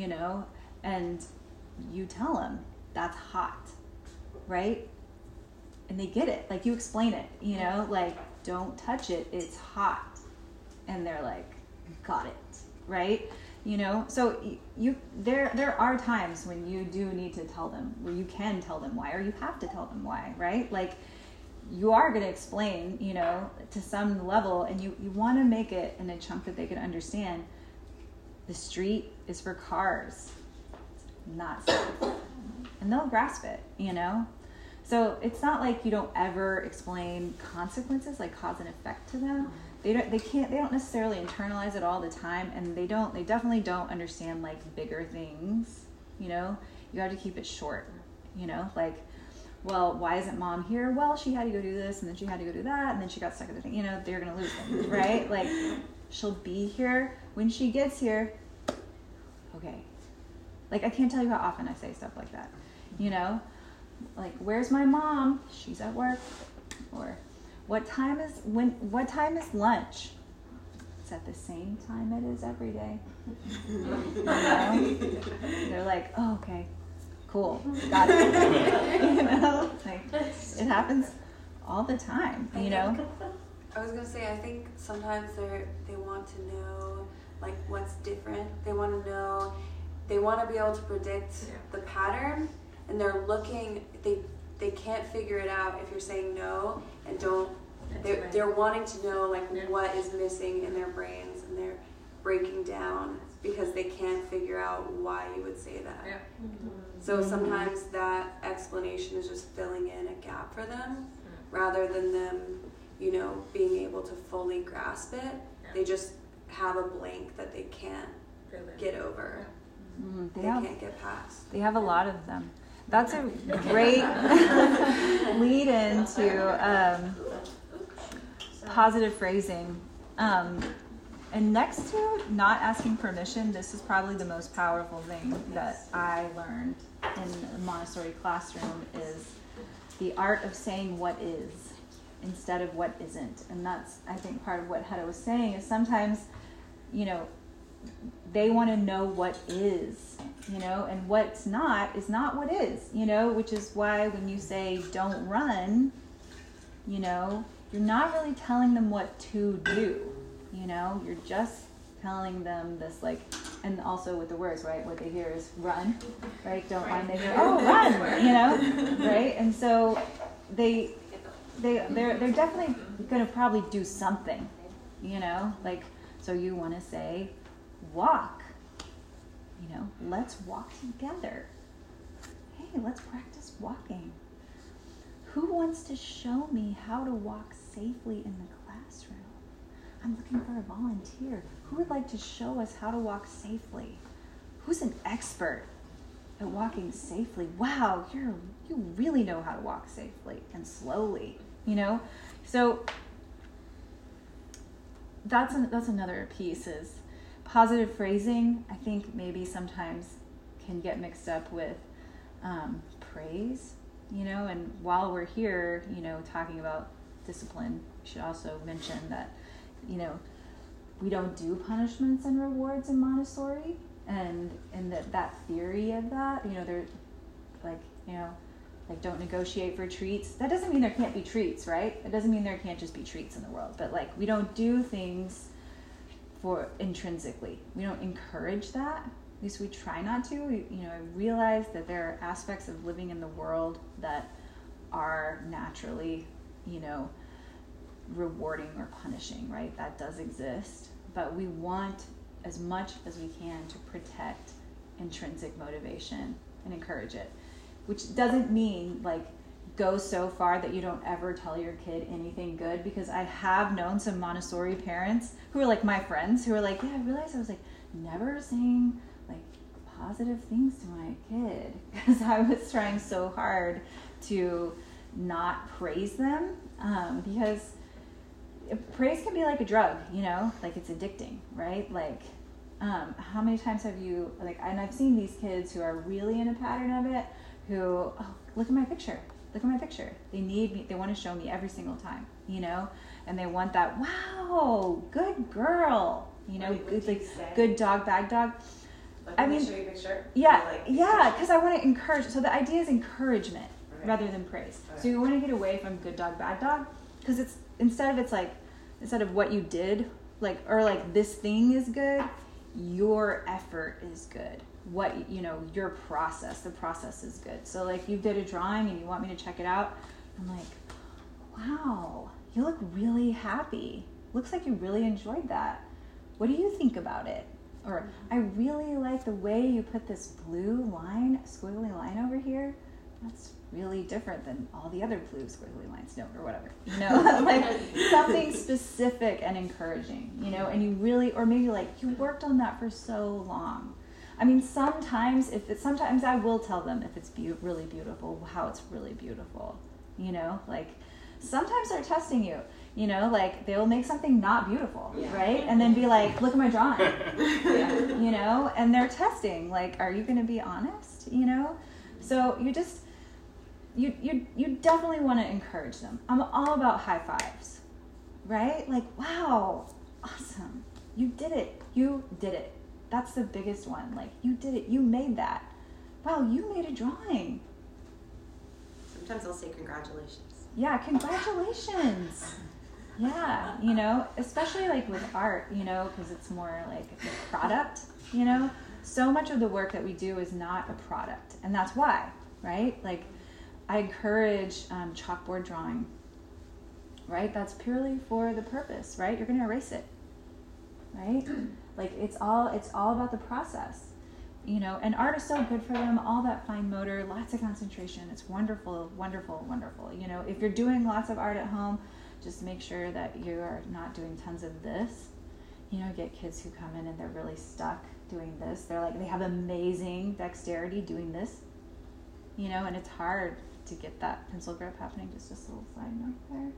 you know, and you tell them that's hot, right? And they get it. Like you explain it, you know, like don't touch it, it's hot. And they're like, got it, right? you know? So you there there are times when you do need to tell them where you can tell them why or you have to tell them why right? Like you are going to explain you know to some level and you you want to make it in a chunk that they can understand. The street is for cars not and they'll grasp it you know so it's not like you don't ever explain consequences like cause and effect to them. Mm-hmm. They don't they can't they don't necessarily internalize it all the time and they don't they definitely don't understand like bigger things you know? You have to keep it short you know? Like well why isn't mom here? Well she had to go do this and then she had to go do that and then she got stuck at the thing you know? They're gonna lose them right? Like she'll be here. When she gets here okay. Like i can't tell you how often i say stuff like that you know like where's my mom? She's at work. Or what time is when what time is lunch? It's at the same time it is every day. You know? they're like oh okay. Cool. Got it. You know? Like it happens all the time you know? I was gonna say I think sometimes they they want to know like what's different. They want to know. They want to be able to predict Yeah. the pattern, and they're looking. They they can't figure it out if you're saying no and don't. They're right. they're wanting to know like Yeah. what is missing in their brains, and they're breaking down because they can't figure out why you would say that. Yeah. So sometimes that explanation is just filling in a gap for them rather than them, you know, being able to fully grasp it. Yeah. They just have a blank that they can't get over. Mm, They they have can't get past. They have a lot of them. That's a great lead into um, positive phrasing. Um, and next to not asking permission, this is probably the most powerful thing that I learned in the Montessori classroom is the art of saying what is instead of what isn't. And that's, I think, part of what Hedda was saying is sometimes, you know, they want to know what is, you know, and what's not is not what is, you know, which is why when you say don't run, you know, you're not really telling them what to do, you know, you're just telling them this, like, and also with the words, right, what they hear is run, right, don't run, they hear, oh, run, you know, right, and so they, they, they're, they're definitely to probably do something, you know, like, so you want to say, walk. You know, let's walk together. Hey, let's practice walking. Who wants to show me how to walk safely in the classroom? I'm looking for a volunteer. Who would like to show us how to walk safely? Who's an expert at walking safely? Wow, you're you really know how to walk safely and slowly, you know? So that's an, that's another piece is positive phrasing i think maybe sometimes can get mixed up with um, praise you know and while we're here you know talking about discipline we should also mention that you know we don't do punishments and rewards in montessori and and that that theory of that you know they're like you know like don't negotiate for treats. That doesn't mean there can't be treats right? It doesn't mean there can't just be treats in the world but like we don't do things for intrinsically. We don't encourage that. At least we try not to. We, you know i realize that there are aspects of living in the world that are naturally you know rewarding or punishing right? That does exist. But we want as much as we can to protect intrinsic motivation and encourage it which doesn't mean like go so far that you don't ever tell your kid anything good because I have known some Montessori parents who are like my friends who are like, yeah, I realized I was like never saying like positive things to my kid. Because I was trying so hard to not praise them um, because praise can be like a drug, you know, like it's addicting, right? Like um, how many times have you like and I've seen these kids who are really in a pattern of it who oh, look at my picture look at my picture they need me they want to show me every single time you know and they want that wow good girl you know good, what do you like say? good dog bad dog Like, I mean, show you picture. yeah like, yeah because i want to encourage so the idea is encouragement Okay. rather than praise so you want to get away from good dog bad dog because it's instead of it's like instead of what you did like or like this thing is good your effort is good. What you know, your process, the process is good. So like you did a drawing and you want me to check it out. I'm like, wow, you look really happy. Looks like you really enjoyed that. What do you think about it? Or I really like the way you put this blue line, squiggly line over here. That's really different than all the other blue squiggly lines, no, or whatever. You know, like something specific and encouraging, you know, and you really, or maybe like you worked on that for so long. I mean, sometimes if it's, sometimes I will tell them if it's be- really beautiful, how it's really beautiful, you know, like sometimes they're testing you, you know, like they will make something not beautiful, Yeah. right? And then be like, look at my drawing, you know, and they're testing, like, are you going to be honest, you know? So you just, you, you, you definitely want to encourage them. I'm all about high fives, right? Like, wow, awesome. You did it. You did it. That's the biggest one. Like, you did it. You made that. Wow, you made a drawing. Sometimes I'll say congratulations. Yeah, congratulations. Yeah, you know, especially like with art, you know, because it's more like a product, you know. So much of the work that we do is not a product, and that's why, right? Like, I encourage um, chalkboard drawing, right? That's purely for the purpose, right? You're going to erase it, right? Like it's all it's all about the process, you know. And art is so good for them. All that fine motor, lots of concentration. It's wonderful, wonderful, wonderful. You know, if you're doing lots of art at home, just make sure that you are not doing tons of this. You know, get kids who come in and they're really stuck doing this. They're like they have amazing dexterity doing this. You know, and it's hard to get that pencil grip happening. Just just a little side note there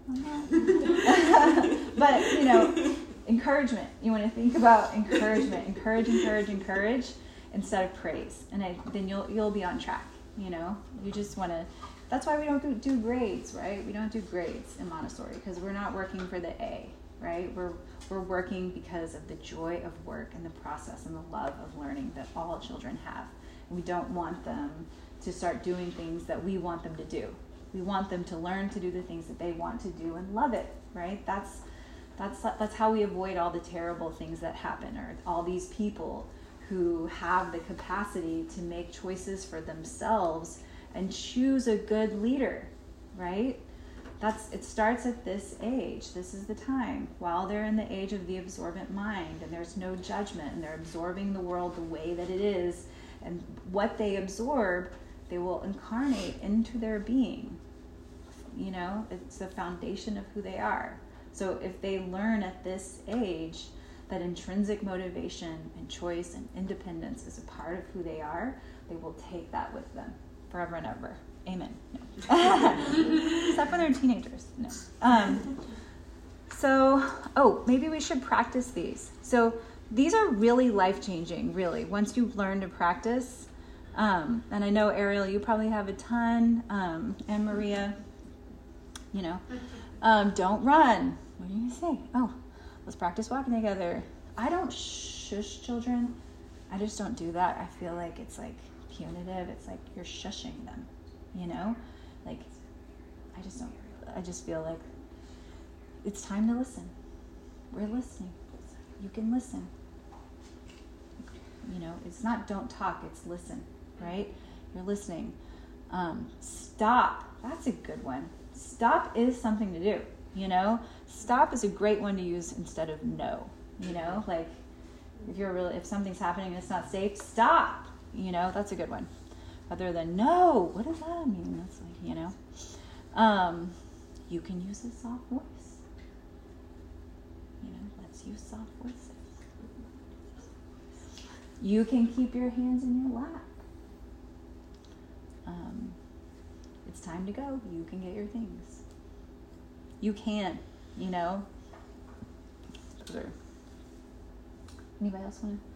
but you know, encouragement. You want to think about encouragement. Encourage, encourage, encourage instead of praise, and I, then you'll you'll be on track. You know, you just want to. That's why we don't do, do grades, right? We don't do grades in Montessori because we're not working for the A, right? We're we're working because of the joy of work and the process and the love of learning that all children have. We don't want them to start doing things that we want them to do. We want them to learn to do the things that they want to do and love it, right? That's that's that's how we avoid all the terrible things that happen or all these people who have the capacity to make choices for themselves and choose a good leader, right? That's it starts at this age. This is the time while they're in the age of the absorbent mind and there's no judgment and they're absorbing the world the way that it is and what they absorb they will incarnate into their being. You know, it's the foundation of who they are. So if they learn at this age that intrinsic motivation and choice and independence is a part of who they are, they will take that with them forever and ever. Amen. No. Except when they're teenagers. No. Um, so, oh, maybe we should practice these. So these are really life changing, really, once you've learned to practice. Um, and I know, Ariel, you probably have a ton, um, and Maria, you know. Um, don't run. What are you say? Oh, let's practice walking together. I don't shush children. I just don't do that. I feel like it's like punitive. It's like you're shushing them, you know? Like, I just don't, I just feel like it's time to listen. We're listening. You can listen. You know, it's not don't talk, it's listen, right? You're listening. Um, stop. That's a good one. Stop is something to do, you know? Stop is a great one to use instead of no, you know? Like, if you're really, if something's happening and it's not safe, stop, you know? That's a good one. Other than no, what does that mean? That's like, you know? Um, you can use a soft voice. You know, let's use soft voices. You can keep your hands in your lap. Um, it's time to go. You can get your things. You can, you know. Those. Anybody else want to?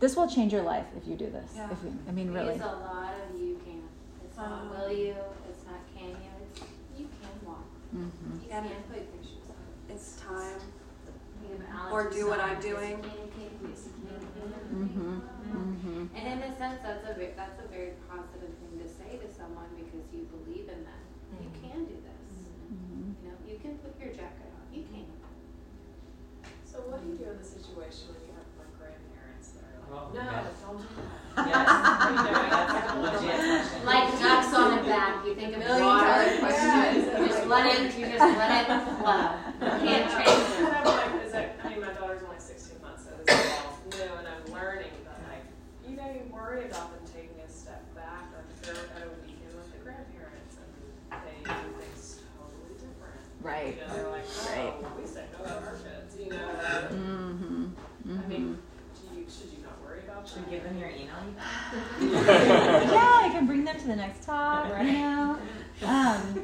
This will change your life if you do this. Yeah. If you, I mean, really. It's a lot of you can. It's not Um, will you, it's not can you, it's you can walk. Mm-hmm. You Yeah. can put your shoes on. It's time. You Or do what I'm doing. Mm-hmm. Mm-hmm. And in a sense, that's a very, that's a very positive thing to say to someone because you believe in them. You can do this. Mm-hmm. You know, you can put your jacket on. You can. So what do you do in the situation when you have like grandparents that are like, no, yes. don't do that. Yes. like ducks on a back. You think a million dollar question. You just let it. You just let it flow. You can't change it. Worry about them taking a step back, or if they're at a weekend with the grandparents, and they do things totally different. Right. You know, they're like, Right. oh, we say no to our kids, you know, uh, Mm-hmm. I mean, do you, should you not worry about that? Should we give them your email? yeah, I can bring them to the next talk. You know. Um,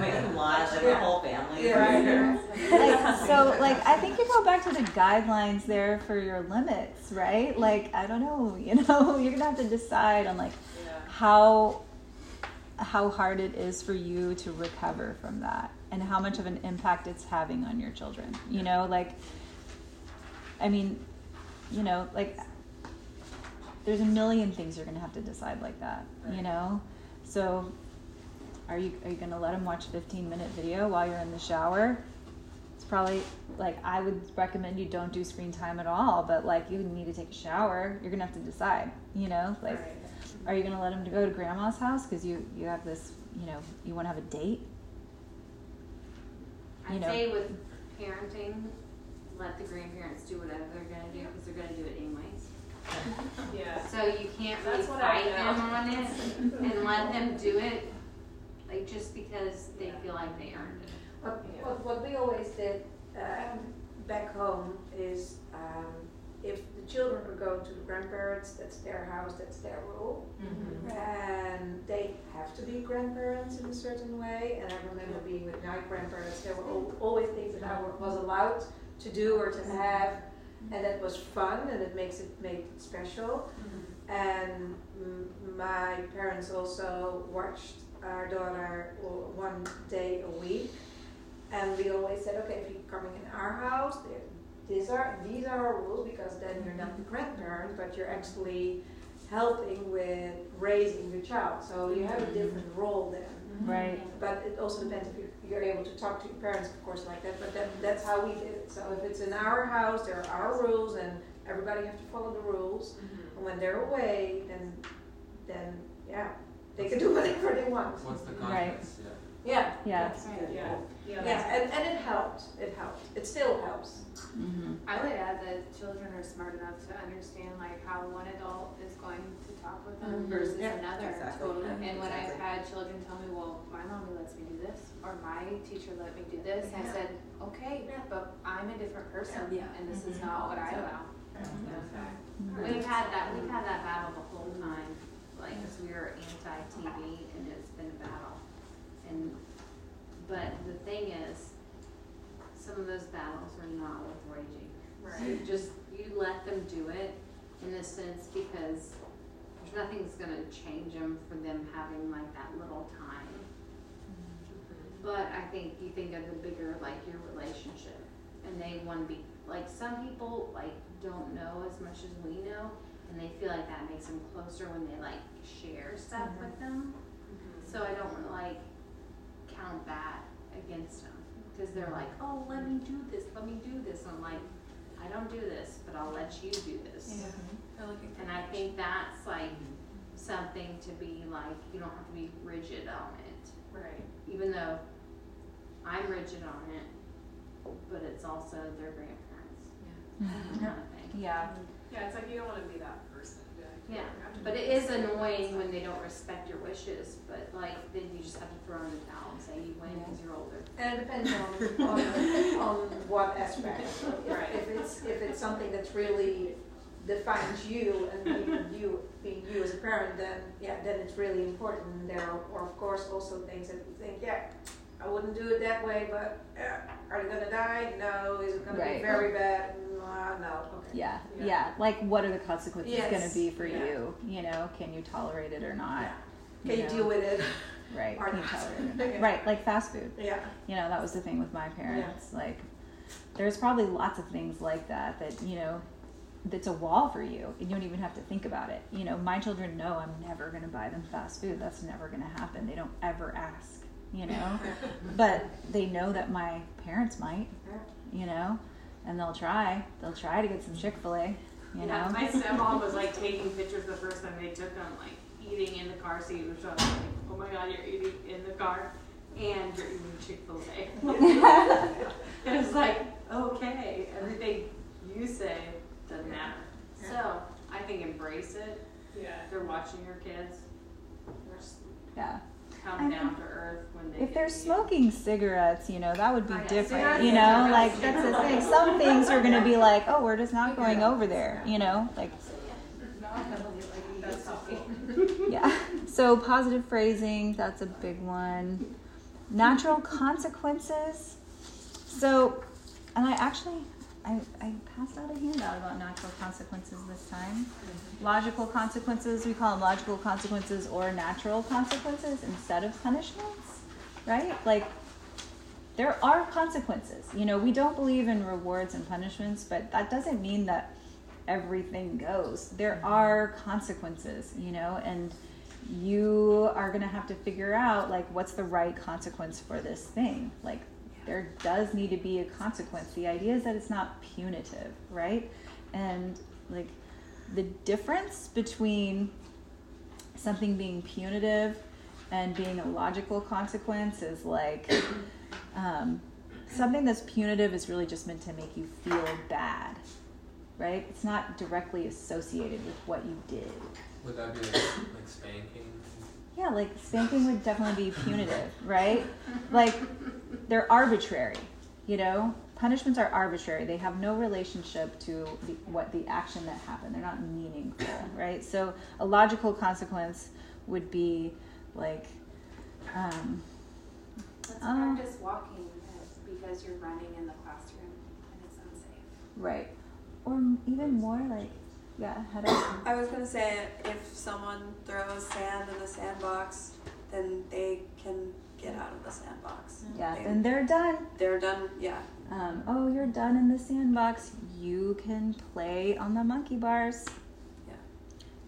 Make them live, like the whole family. Yeah. like so like i think you go back to the guidelines there for your limits right like i don't know you know you're gonna have to decide on like Yeah. how how hard it is for you to recover from that and how much of an impact it's having on your children you know like i mean you know like there's a million things you're gonna have to decide like that you know so are you are you gonna let them watch a 15 minute video while you're in the shower it's probably like i would recommend you don't do screen time at all but like you need to take a shower you're gonna have to decide you know like Right. are you gonna let them go to grandma's house because you you have this you know you want to have a date You I'd know. say with parenting, let the grandparents do whatever they're gonna do, because they're gonna do it anyways. Yeah. So you can't really That's what fight them on it and let them do it, like, just because they feel like they earned it. What, what, what we always did um, back home is um, if the children are going to the grandparents, that's their house, that's their rule. And they have to be grandparents in a certain way. And I remember being with my grandparents, there were al- always things that I was allowed to do or to have. And that was fun and it makes it made it special. And mm, my parents also watched our daughter one day a week. And we always said, okay, if you're coming in our house, these are these are our rules because then you're not the grandparent, but you're actually helping with raising your child. So you have a different role then. Mm-hmm. right But it also depends if you're, able to talk to your parents, of course, like that. But that, that's how we did it. So if it's in our house, there are our rules, and everybody has to follow the rules. Mm-hmm. And when they're away, then then yeah, they can do whatever they want. What's the Right. Yeah. Yeah. yeah That's Yeah. good. Yeah. Yeah, and, and it helped. It helped. It still helps. mm-hmm. I would add that children are smart enough to understand like how one adult is going to talk with them Mhm. versus Yeah, another. exactly. Totally. And when I've had children tell me, well, my mommy lets me do this, or my teacher let me do this, I said, okay, Yeah. but I'm a different person, Yeah. and this is not what I allow. We've had that, we've had that battle the whole time, like, 'cause we are anti-TV and it's been a battle. And, but the thing is, some of those battles are not worth waging. So you just, you let them do it in a sense because there's nothing's gonna change them for them having like that little time. But I think you think of the bigger, like your relationship, and they want to be like some people like don't know as much as we know, and they feel like that makes them closer when they like share stuff mm-hmm. with them. Mm-hmm. So I don't want to like count that against them because they're like, mm-hmm. oh, let me do this, let me do this. And I'm like, I don't do this, but I'll let you do this. Yeah. And I think that's like something to be like, you don't have to be rigid on it Right. even though I'm rigid on it, but it's also their grandparents kind of thing. yeah Yeah, it's like you don't want to be that person. Be like, Yeah, "You have to but do it this is thing." annoying when they don't respect your wishes, but like, then you just have to throw in the towel and say you win because you're older. And it depends on, on, on what aspect. If, Right. if it's if it's something that's really defines you and being you being you as a parent, then yeah, then it's really important. There are, or of course, also things that you think, yeah, I wouldn't do it that way, but yeah, are they gonna die? No. Is it gonna Right. be very bad? Uh, no. Okay. yeah Yeah. yeah like what are the consequences Yes. going to be for Yeah. you you know can you tolerate it or not Yeah. Can you know? deal with it? right or can you tolerate it? Right like fast food Yeah. you know that was the thing with my parents like there's probably lots of things like that that you know that's a wall for you and you don't even have to think about it you know my children know i'm never going to buy them fast food that's never going to happen they don't ever ask you know but they know that my parents might you know and they'll try they'll try to get some chick-fil-a you Yeah, know my stepmom was like taking pictures the first time they took them, like eating in the car seat, which I was like, oh my god, you're eating in the car and you're eating Chick fil A. and was like, okay, everything you say doesn't matter. So I think embrace it. Yeah. They're watching your kids, just Yeah. Come down to earth when they If they're smoking cigarettes, you know, that would be Oh, yeah, different. You know, like that's the thing. Some things are gonna be like, oh, we're just not going over there. You know, like yeah. So positive phrasing, that's a big one. Natural consequences. So, and I actually, I, I passed out a handout about natural consequences this time. Logical consequences, we call them logical consequences or natural consequences instead of punishments, right? Like, there are consequences. You know, we don't believe in rewards and punishments, but that doesn't mean that everything goes. There are consequences, you know, and you are going to have to figure out like what's the right consequence for this thing. Like there does need to be a consequence. The idea is that it's not punitive, right? And like the difference between something being punitive and being a logical consequence is like um, something that's punitive is really just meant to make you feel bad, right? It's not directly associated with what you did. Would that be like, like spanking? Yeah, like spanking would definitely be punitive, right? Like they're arbitrary, you know? Punishments are arbitrary. They have no relationship to the, what the action that happened. They're not meaningful, right? So a logical consequence would be like, um, Let's practice walking because you're running in the classroom and it's unsafe. right, or even more like, yeah, head up. I was gonna say if someone throws sand in the sandbox, then they can get out of the sandbox. Yeah, They- then they're done. they're done. Yeah. Um, oh, you're done in the sandbox. You can play on the monkey bars. Yeah.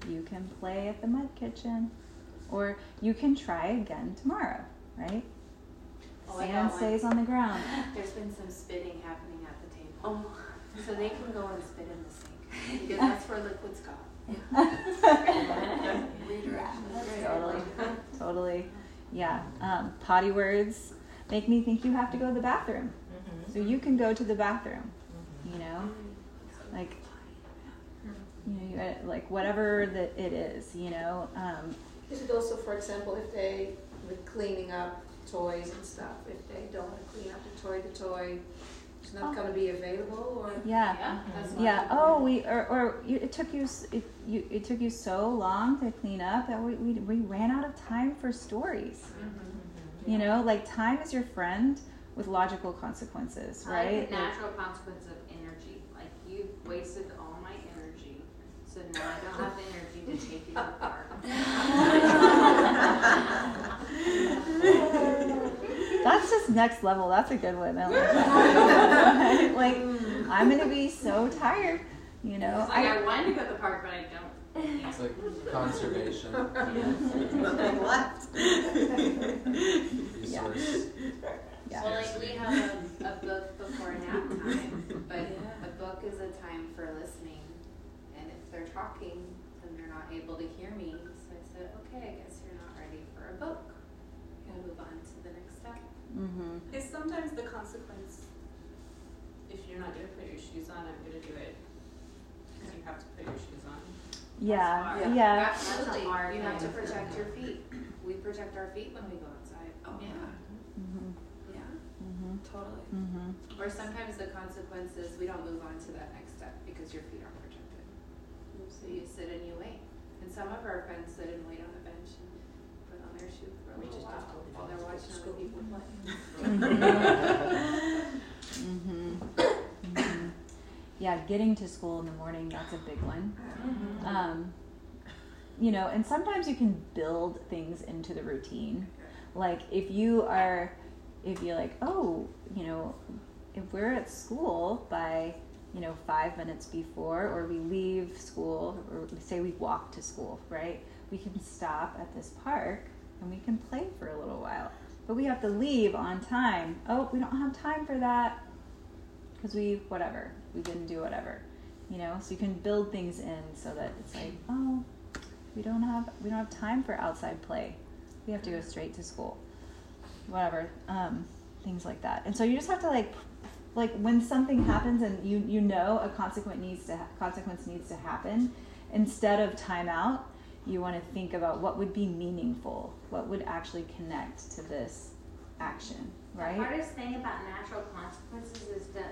You can play at the mud kitchen. Or you can try again tomorrow, right? Oh, Sand stays on the ground. There's been some spitting happening at the table. Oh. So they can go and spit in the sink because that's where liquids go. Is totally. Totally. Yeah. Um, potty words make me think you have to go to the bathroom. So you can go to the bathroom, you know? Like, you know, you, uh, like whatever that it is, you know? Um, Is it also, for example, if they, with cleaning up toys and stuff, if they don't want to clean up the toy, the toy is not Oh. going to be available or? yeah. Yeah, that's Yeah. Oh, we or, or it took you it, you it took you so long to clean up that we, we we ran out of time for stories. Mm-hmm. You know, like time is your friend with logical consequences, I right? like the Like- natural consequence of energy. Like you've wasted all my energy, so now I don't have the energy to take you to the park. That's just next level. That's a good one. I like, like I'm gonna be so tired. You know, It's like I wanted to go to the park, but I don't. It's like conservation. Nothing left. Resource. yeah. Well, like we have a, a book before nap time, but a book is a time for listening. And if they're talking, then they're not able to hear me. So I said, okay, I guess you're not ready for a book. We'll move on to the next step. Mm-hmm. Is sometimes the consequence, if you're not gonna put your shoes on, I'm gonna do it. Because you have to put your shoes on. Yeah. hard. Yeah. Absolutely. That's a You have to protect your feet. We protect our feet when we go outside. Oh Yeah. Mm-hmm. Yeah. Mm-hmm. Totally. Mm-hmm. Or sometimes the consequence is we don't move on to that next step because your feet aren't protected. So you sit and you wait. And some of our friends sit and wait on a bench and put on their shoe for a We little just while have to while they're go to other school. people play. Mm-hmm. Mm-hmm. Yeah, getting to school in the morning, that's a big one. Um, you know, and sometimes you can build things into the routine. Like if you are, if you're like, oh, you know, if we're at school by, you know, five minutes before, or we leave school, or say we walk to school, right? We can stop at this park and we can play for a little while. But we have to leave on time. Oh, we don't have time for that because we, whatever, we didn't do whatever, you know? So you can build things in so that it's like, oh, We don't have we don't have time for outside play. We have to go straight to school. Whatever, um, things like that. And so you just have to like, like when something happens and you you know a consequence needs to ha- consequence needs to happen, instead of timeout, you want to think about what would be meaningful, what would actually connect to this action, right? The hardest thing about natural consequences is to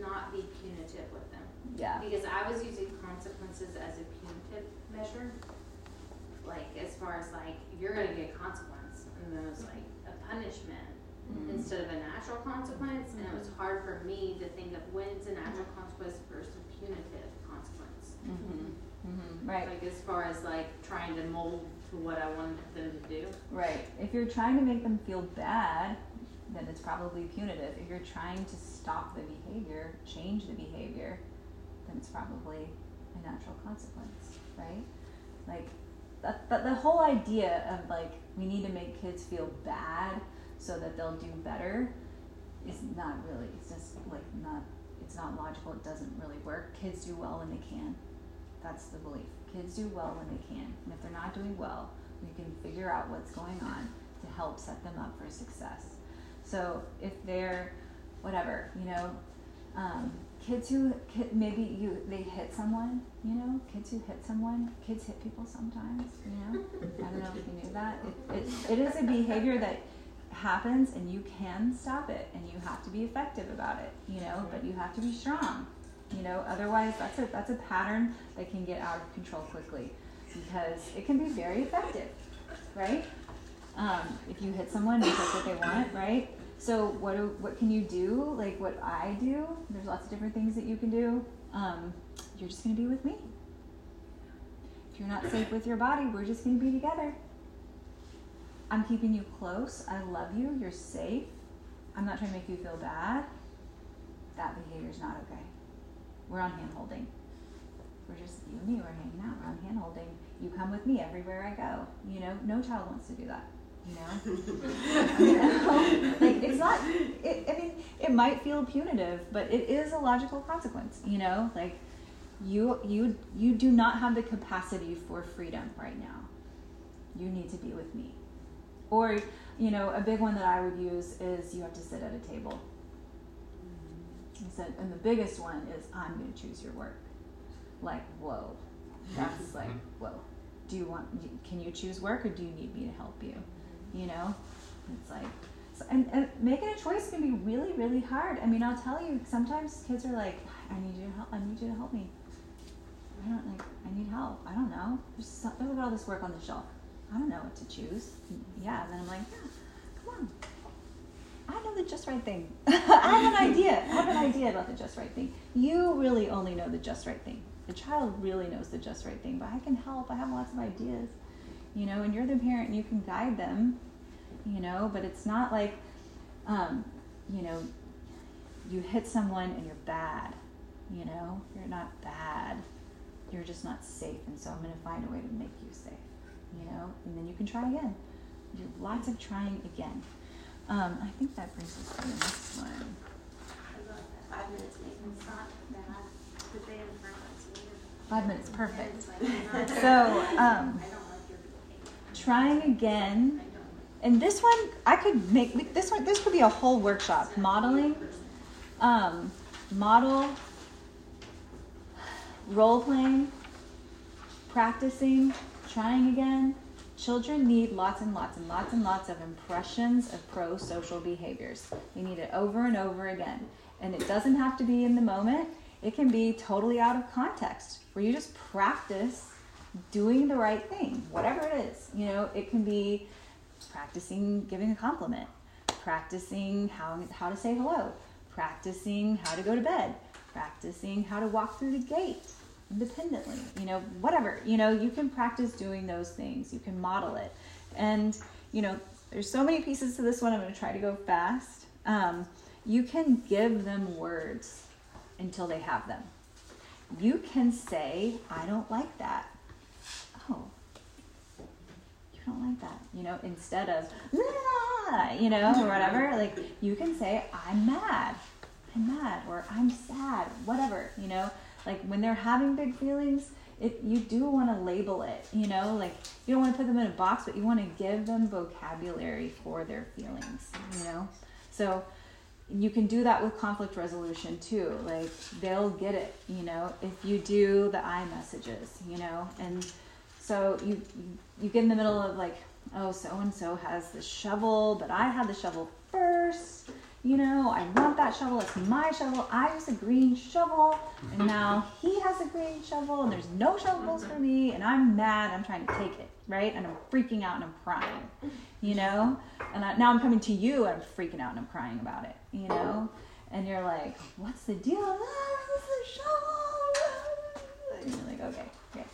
not be punitive with them. Yeah. Because I was using consequences as a punitive measure. Like, as far as like, you're gonna get a consequence, and then it was like a punishment Mm-hmm. instead of a natural consequence, and it was hard for me to think of when's a natural consequence versus a punitive consequence. Mm-hmm. Mm-hmm. Right. Like, as far as like trying to mold to what I wanted them to do. Right. If you're trying to make them feel bad, then it's probably punitive. If you're trying to stop the behavior, change the behavior, then it's probably a natural consequence, right? Like that, that the whole idea of like we need to make kids feel bad so that they'll do better is not really it's just like not it's not logical, it doesn't really work. Kids do well when they can. That's the belief. Kids do well when they can. And if they're not doing well, we can figure out what's going on to help set them up for success. So if they're whatever, you know, um, kids who kid, maybe you they hit someone, you know, kids who hit someone, kids hit people sometimes, you know. I don't know if you knew that. It, it, it is a behavior that happens and you can stop it and you have to be effective about it, you know, but you have to be strong. You know, otherwise that's a that's a pattern that can get out of control quickly because it can be very effective, right? Um, if you hit someone, get what they want, right? So what do, what can you do? Like what I do? There's lots of different things that you can do. Um, you're just gonna be with me. If you're not safe with your body, we're just gonna be together. I'm keeping you close. I love you. You're safe. I'm not trying to make you feel bad. That behavior is not okay. We're on hand holding. We're just you and me. We're hanging out. We're on hand holding. You come with me everywhere I go. You know, no child wants to do that. You know, you know? like it's not. It, I mean, it might feel punitive, but it is a logical consequence. You know, like you you you do not have the capacity for freedom right now. You need to be with me. Or, you know, a big one that I would use is you have to sit at a table. He said, and the biggest one is I'm going to choose your work. Like, whoa, that's mm-hmm. like, mm-hmm. whoa. Do you want? Can you choose work, or do you need me to help you? You know, it's like, so, and, and making a choice can be really, really hard. I mean, I'll tell you, sometimes kids are like, I need you to help. I need you to help me. I don't like. I need help. I don't know. There's look at all this work on the shelf. I don't know what to choose. Yeah, and then I'm like, yeah, come on. I know the just right thing. I have an idea. I have an idea about the just right thing. You really only know the just right thing. The child really knows the just right thing, but I can help. I have lots of ideas, you know, and you're the parent and you can guide them, you know, but it's not like, um, you know, you hit someone and you're bad, you know, you're not bad. You're just not safe, and so I'm going to find a way to make you safe you know, and then you can try again. Do lots of trying again. Um, I think that brings us to the next one. Five minutes maybe it's not bad. Put they in front of us. Five minutes, perfect. So, um, I don't like your behavior. trying again, and this one I could make. This one, this could be a whole workshop. Modeling, um, model, role playing, practicing, trying again. Children need lots and lots and lots and lots of impressions of pro social behaviors. They need it over and over again. And it doesn't have to be in the moment, it can be totally out of context where you just practice doing the right thing, whatever it is. You know, it can be practicing giving a compliment, practicing how, how to say hello, practicing how to go to bed, practicing how to walk through the gate independently you know whatever you know you can practice doing those things you can model it. And you know there's so many pieces to this one i'm going to try to go fast. Um, you can give them words until they have them. You can say i don't like that. Oh. You don't like that you know instead of "Ah," you know or whatever. Like you can say i'm mad. I'm mad or i'm sad whatever you know like when they're having big feelings, it you do want to label it. You know, like you don't want to put them in a box, but you want to give them vocabulary for their feelings. You know, so you can do that with conflict resolution too. Like they'll get it, you know, if you do the I messages, you know, and so you you get in the middle of like, oh, so and so has the shovel, but I had the shovel first. You know, I want that shovel. It's my shovel. I use a green shovel, and now he has a green shovel, and there's no shovels for me, and I'm mad. I'm trying to take it, right? And I'm freaking out and I'm crying, you know. And I, now I'm coming to you, and I'm freaking out and I'm crying about it, you know. And you're like, "What's the deal? Ah, it's the shovel." And you're like, "Okay, okay,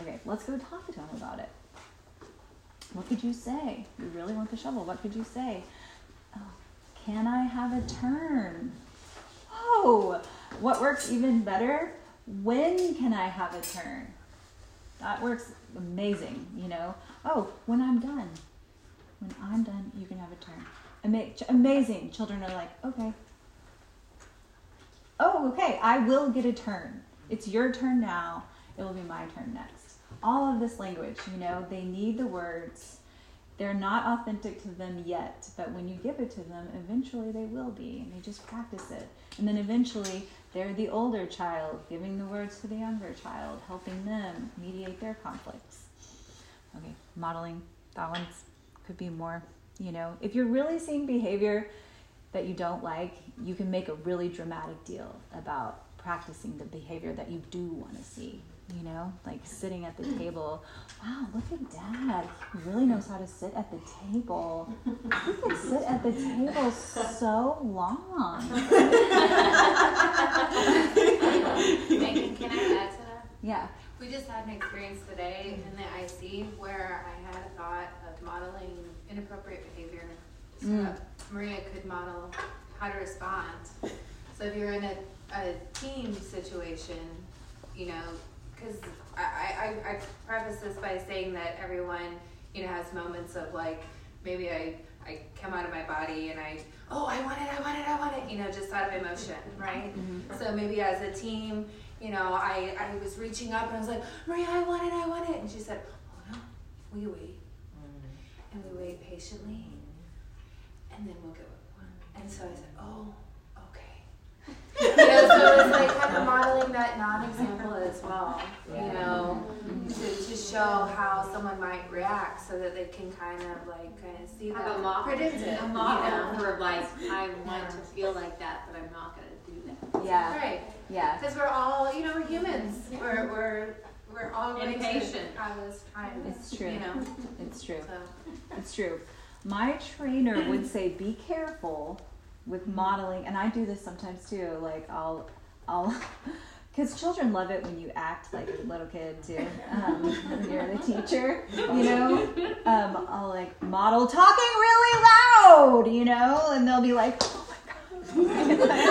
okay. Let's go talk to him about it." What could you say? You really want the shovel. What could you say? Can I have a turn? Oh, what works even better? When can I have a turn? That works amazing, you know. Oh, when I'm done. When I'm done, you can have a turn. Ama- amazing. Children are like, okay. Oh, okay, I will get a turn. It's your turn now. It will be my turn next. All of this language, you know, they need the words they're not authentic to them yet, but when you give it to them, eventually they will be, and they just practice it. And then eventually they're the older child giving the words to the younger child, helping them mediate their conflicts. Okay, modeling, that one could be more, you know, if you're really seeing behavior that you don't like, you can make a really dramatic deal about practicing the behavior that you do want to see you know, like sitting at the table. Wow, look at dad. He really knows how to sit at the table. He can sit at the table so long. Megan, can I add to that? Yeah. We just had an experience today in the IC where I had a thought of modeling inappropriate behavior so Mm. Maria could model how to respond. So if you're in a, a team situation, you know, because I, I, I preface this by saying that everyone, you know, has moments of like, maybe I, I come out of my body and I, oh, I want it, I want it, I want it, you know, just out of emotion, right? Mm-hmm. So maybe as a team, you know, I, I was reaching up and I was like, Maria, I want it, I want it. And she said, oh no, we wait. Mm-hmm. And we wait patiently. Mm-hmm. And then we'll get one. And so I said, oh. You know, so it's like kind of modeling that non-example as well, you know, to, to show how someone might react so that they can kind of like kind of see Have that a model, predict it, a you model know. for like, I want to feel like that, but I'm not gonna do that. Yeah. Right. Yeah. Because we're all, you know, we're humans. We're we're we're all going to Impatient. have this time. It's true. You know. It's true. So It's true. My trainer would say, "Be careful with modeling," and I do this sometimes too. Like I'll, I'll, because children love it when you act like a little kid too. Um, you're the teacher, you know. Um, I'll like model talking really loud, you know, and they'll be like, "Oh my god!"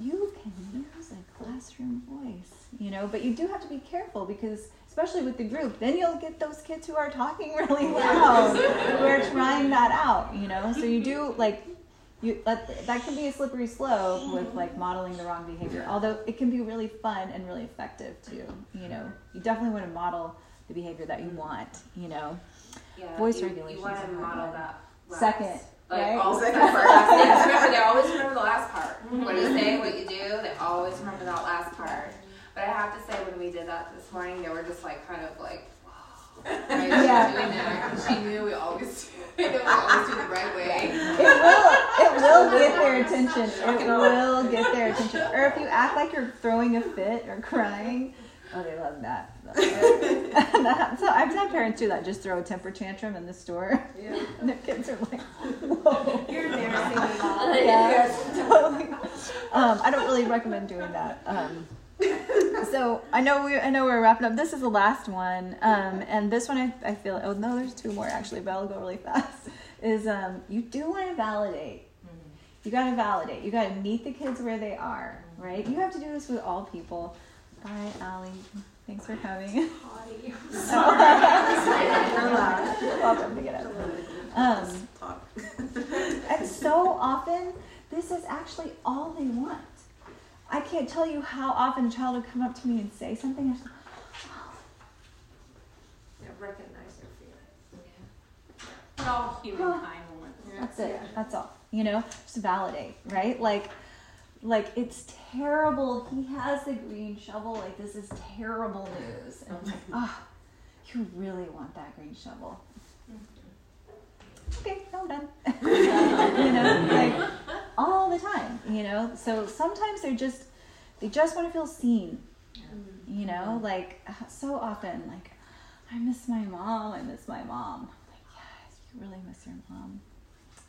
you can use a classroom voice, you know, but you do have to be careful because especially with the group, then you'll get those kids who are talking really loud We're trying that out, you know. So you do like you that that can be a slippery slope with like modeling the wrong behavior. Although it can be really fun and really effective too. You know, you definitely want to model the behavior that you mm-hmm. want. You know, yeah, Voice you, regulations You want to model that. Last. Second, Like right? always Second remember, part. they remember. They always remember the last part. What you say, what you do. They always remember that last part. But I have to say, when we did that this morning, they were just like kind of like. Right, Yeah. doing. She knew we always, you know, we always do the right way. it will it will get their attention. It will get their attention. Or if you act like you're throwing a fit or crying, oh, they love that. so I've had parents do that. Just throw a temper tantrum in the store, Yeah. and their kids are like, "Whoa." You're embarrassing me. yeah, totally. Um, I don't really recommend doing that. Um, so I know we I know we're wrapping up. This is the last one, um, and this one I, I feel oh no, there's two more actually, but I'll go really fast. Is um, you do want to validate. You got to validate. You got to meet the kids where they are, right? You have to do this with all people. Bye, Allie. Thanks for coming. You're welcome to get up. Um, and so often, this is actually all they want. I can't tell you how often a child would come up to me and say something. I just, Yeah, recognize their feelings. We're all humankind when we're That's it. That's all. You know, just validate, right? Like, like it's terrible. He has the green shovel. Like this is terrible news. And I'm like, oh, you really want that green shovel? Mm-hmm. Okay, no, I'm done. you know, like all the time. You know, so sometimes they're just they just want to feel seen. Mm-hmm. You know, like so often, like I miss my mom. I miss my mom. Like yes, you really miss your mom.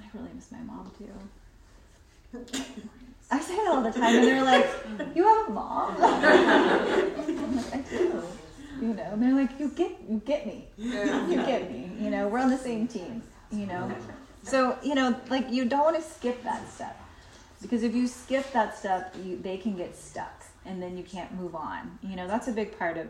I really miss my mom too. I say that all the time, and they're like, "You have a mom?" I'm like, "I do." You know, and they're like, "You get, you get me. You get me." You know, we're on the same team. You know, so you know, like you don't want to skip that step because if you skip that step, you, they can get stuck, and then you can't move on. You know, that's a big part of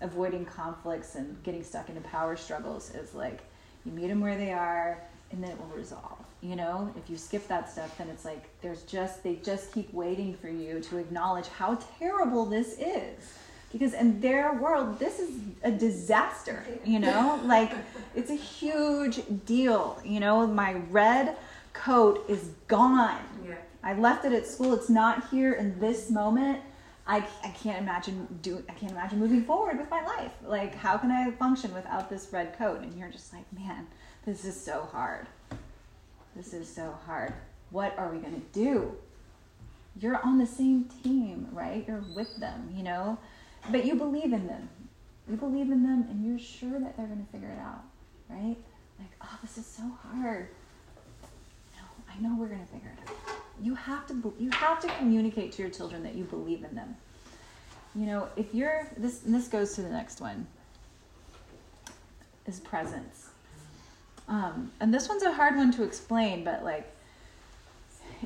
avoiding conflicts and getting stuck into power struggles. Is like you meet them where they are and then it will resolve. You know, if you skip that step, then it's like there's just they just keep waiting for you to acknowledge how terrible this is. Because in their world, this is a disaster, you know? like it's a huge deal. You know, my red coat is gone. Yeah. I left it at school. It's not here in this moment. I, I can't imagine do I can't imagine moving forward with my life. Like how can I function without this red coat? And you're just like, man, this is so hard. This is so hard. What are we going to do? You're on the same team, right? You're with them, you know? But you believe in them. You believe in them and you're sure that they're going to figure it out, right? Like, oh, this is so hard. No, I know we're going to figure it out. You have to you have to communicate to your children that you believe in them. You know, if you're this this goes to the next one is presence. Um, and this one's a hard one to explain, but like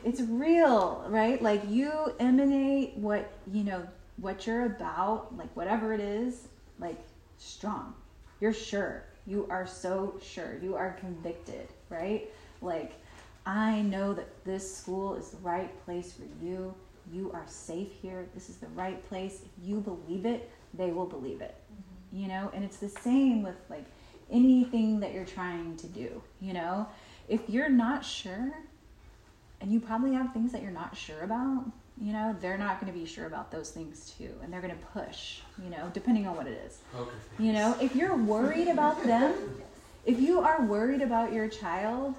it's real, right? Like you emanate what you know what you're about, like whatever it is, like strong. You're sure. You are so sure. You are convicted, right? Like I know that this school is the right place for you. You are safe here. This is the right place. If you believe it, they will believe it. Mm-hmm. You know, and it's the same with like anything that you're trying to do, you know? If you're not sure, and you probably have things that you're not sure about, you know, they're not going to be sure about those things too. And they're going to push, you know, depending on what it is. Poker You know, if you're worried about them, if you are worried about your child,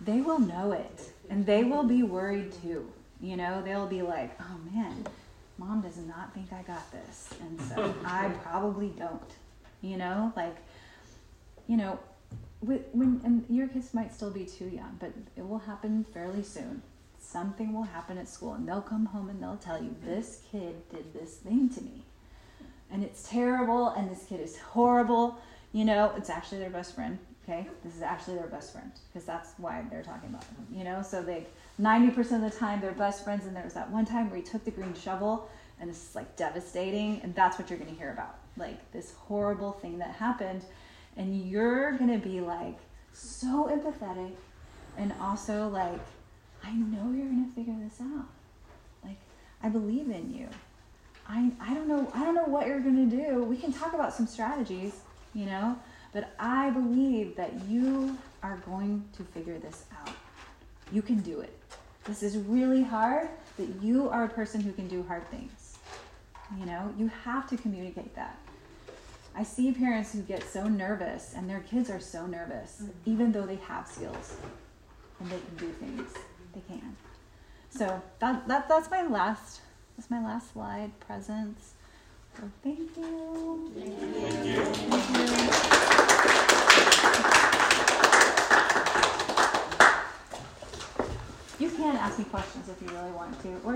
they will know it. And they will be worried too. You know, they'll be like, oh man, mom does not think I got this. And so I probably don't. You know, like, you know, when and your kids might still be too young, but it will happen fairly soon. Something will happen at school, and they'll come home and they'll tell you, "This kid did this thing to me, and it's terrible, and this kid is horrible." You know, it's actually their best friend. Okay, this is actually their best friend because that's why they're talking about them. You know, so they ninety percent of the time they're best friends, and there was that one time where he took the green shovel, and is like devastating, and that's what you're going to hear about, like this horrible thing that happened and you're gonna be like so empathetic and also like i know you're gonna figure this out. Like i believe in you. I i don't know i don't know what you're gonna do. We can talk about some strategies you know? But i believe that you are going to figure this out. You can do it. This is really hard but you are a person who can do hard things. You know you have to communicate that. I see parents who get so nervous, and their kids are so nervous, mm-hmm. even though they have skills and they can do things. They can. So that, that that's my last that's my last slide. Presence. So thank you. Thank you. Thank you. You can ask me questions if you really want to. Or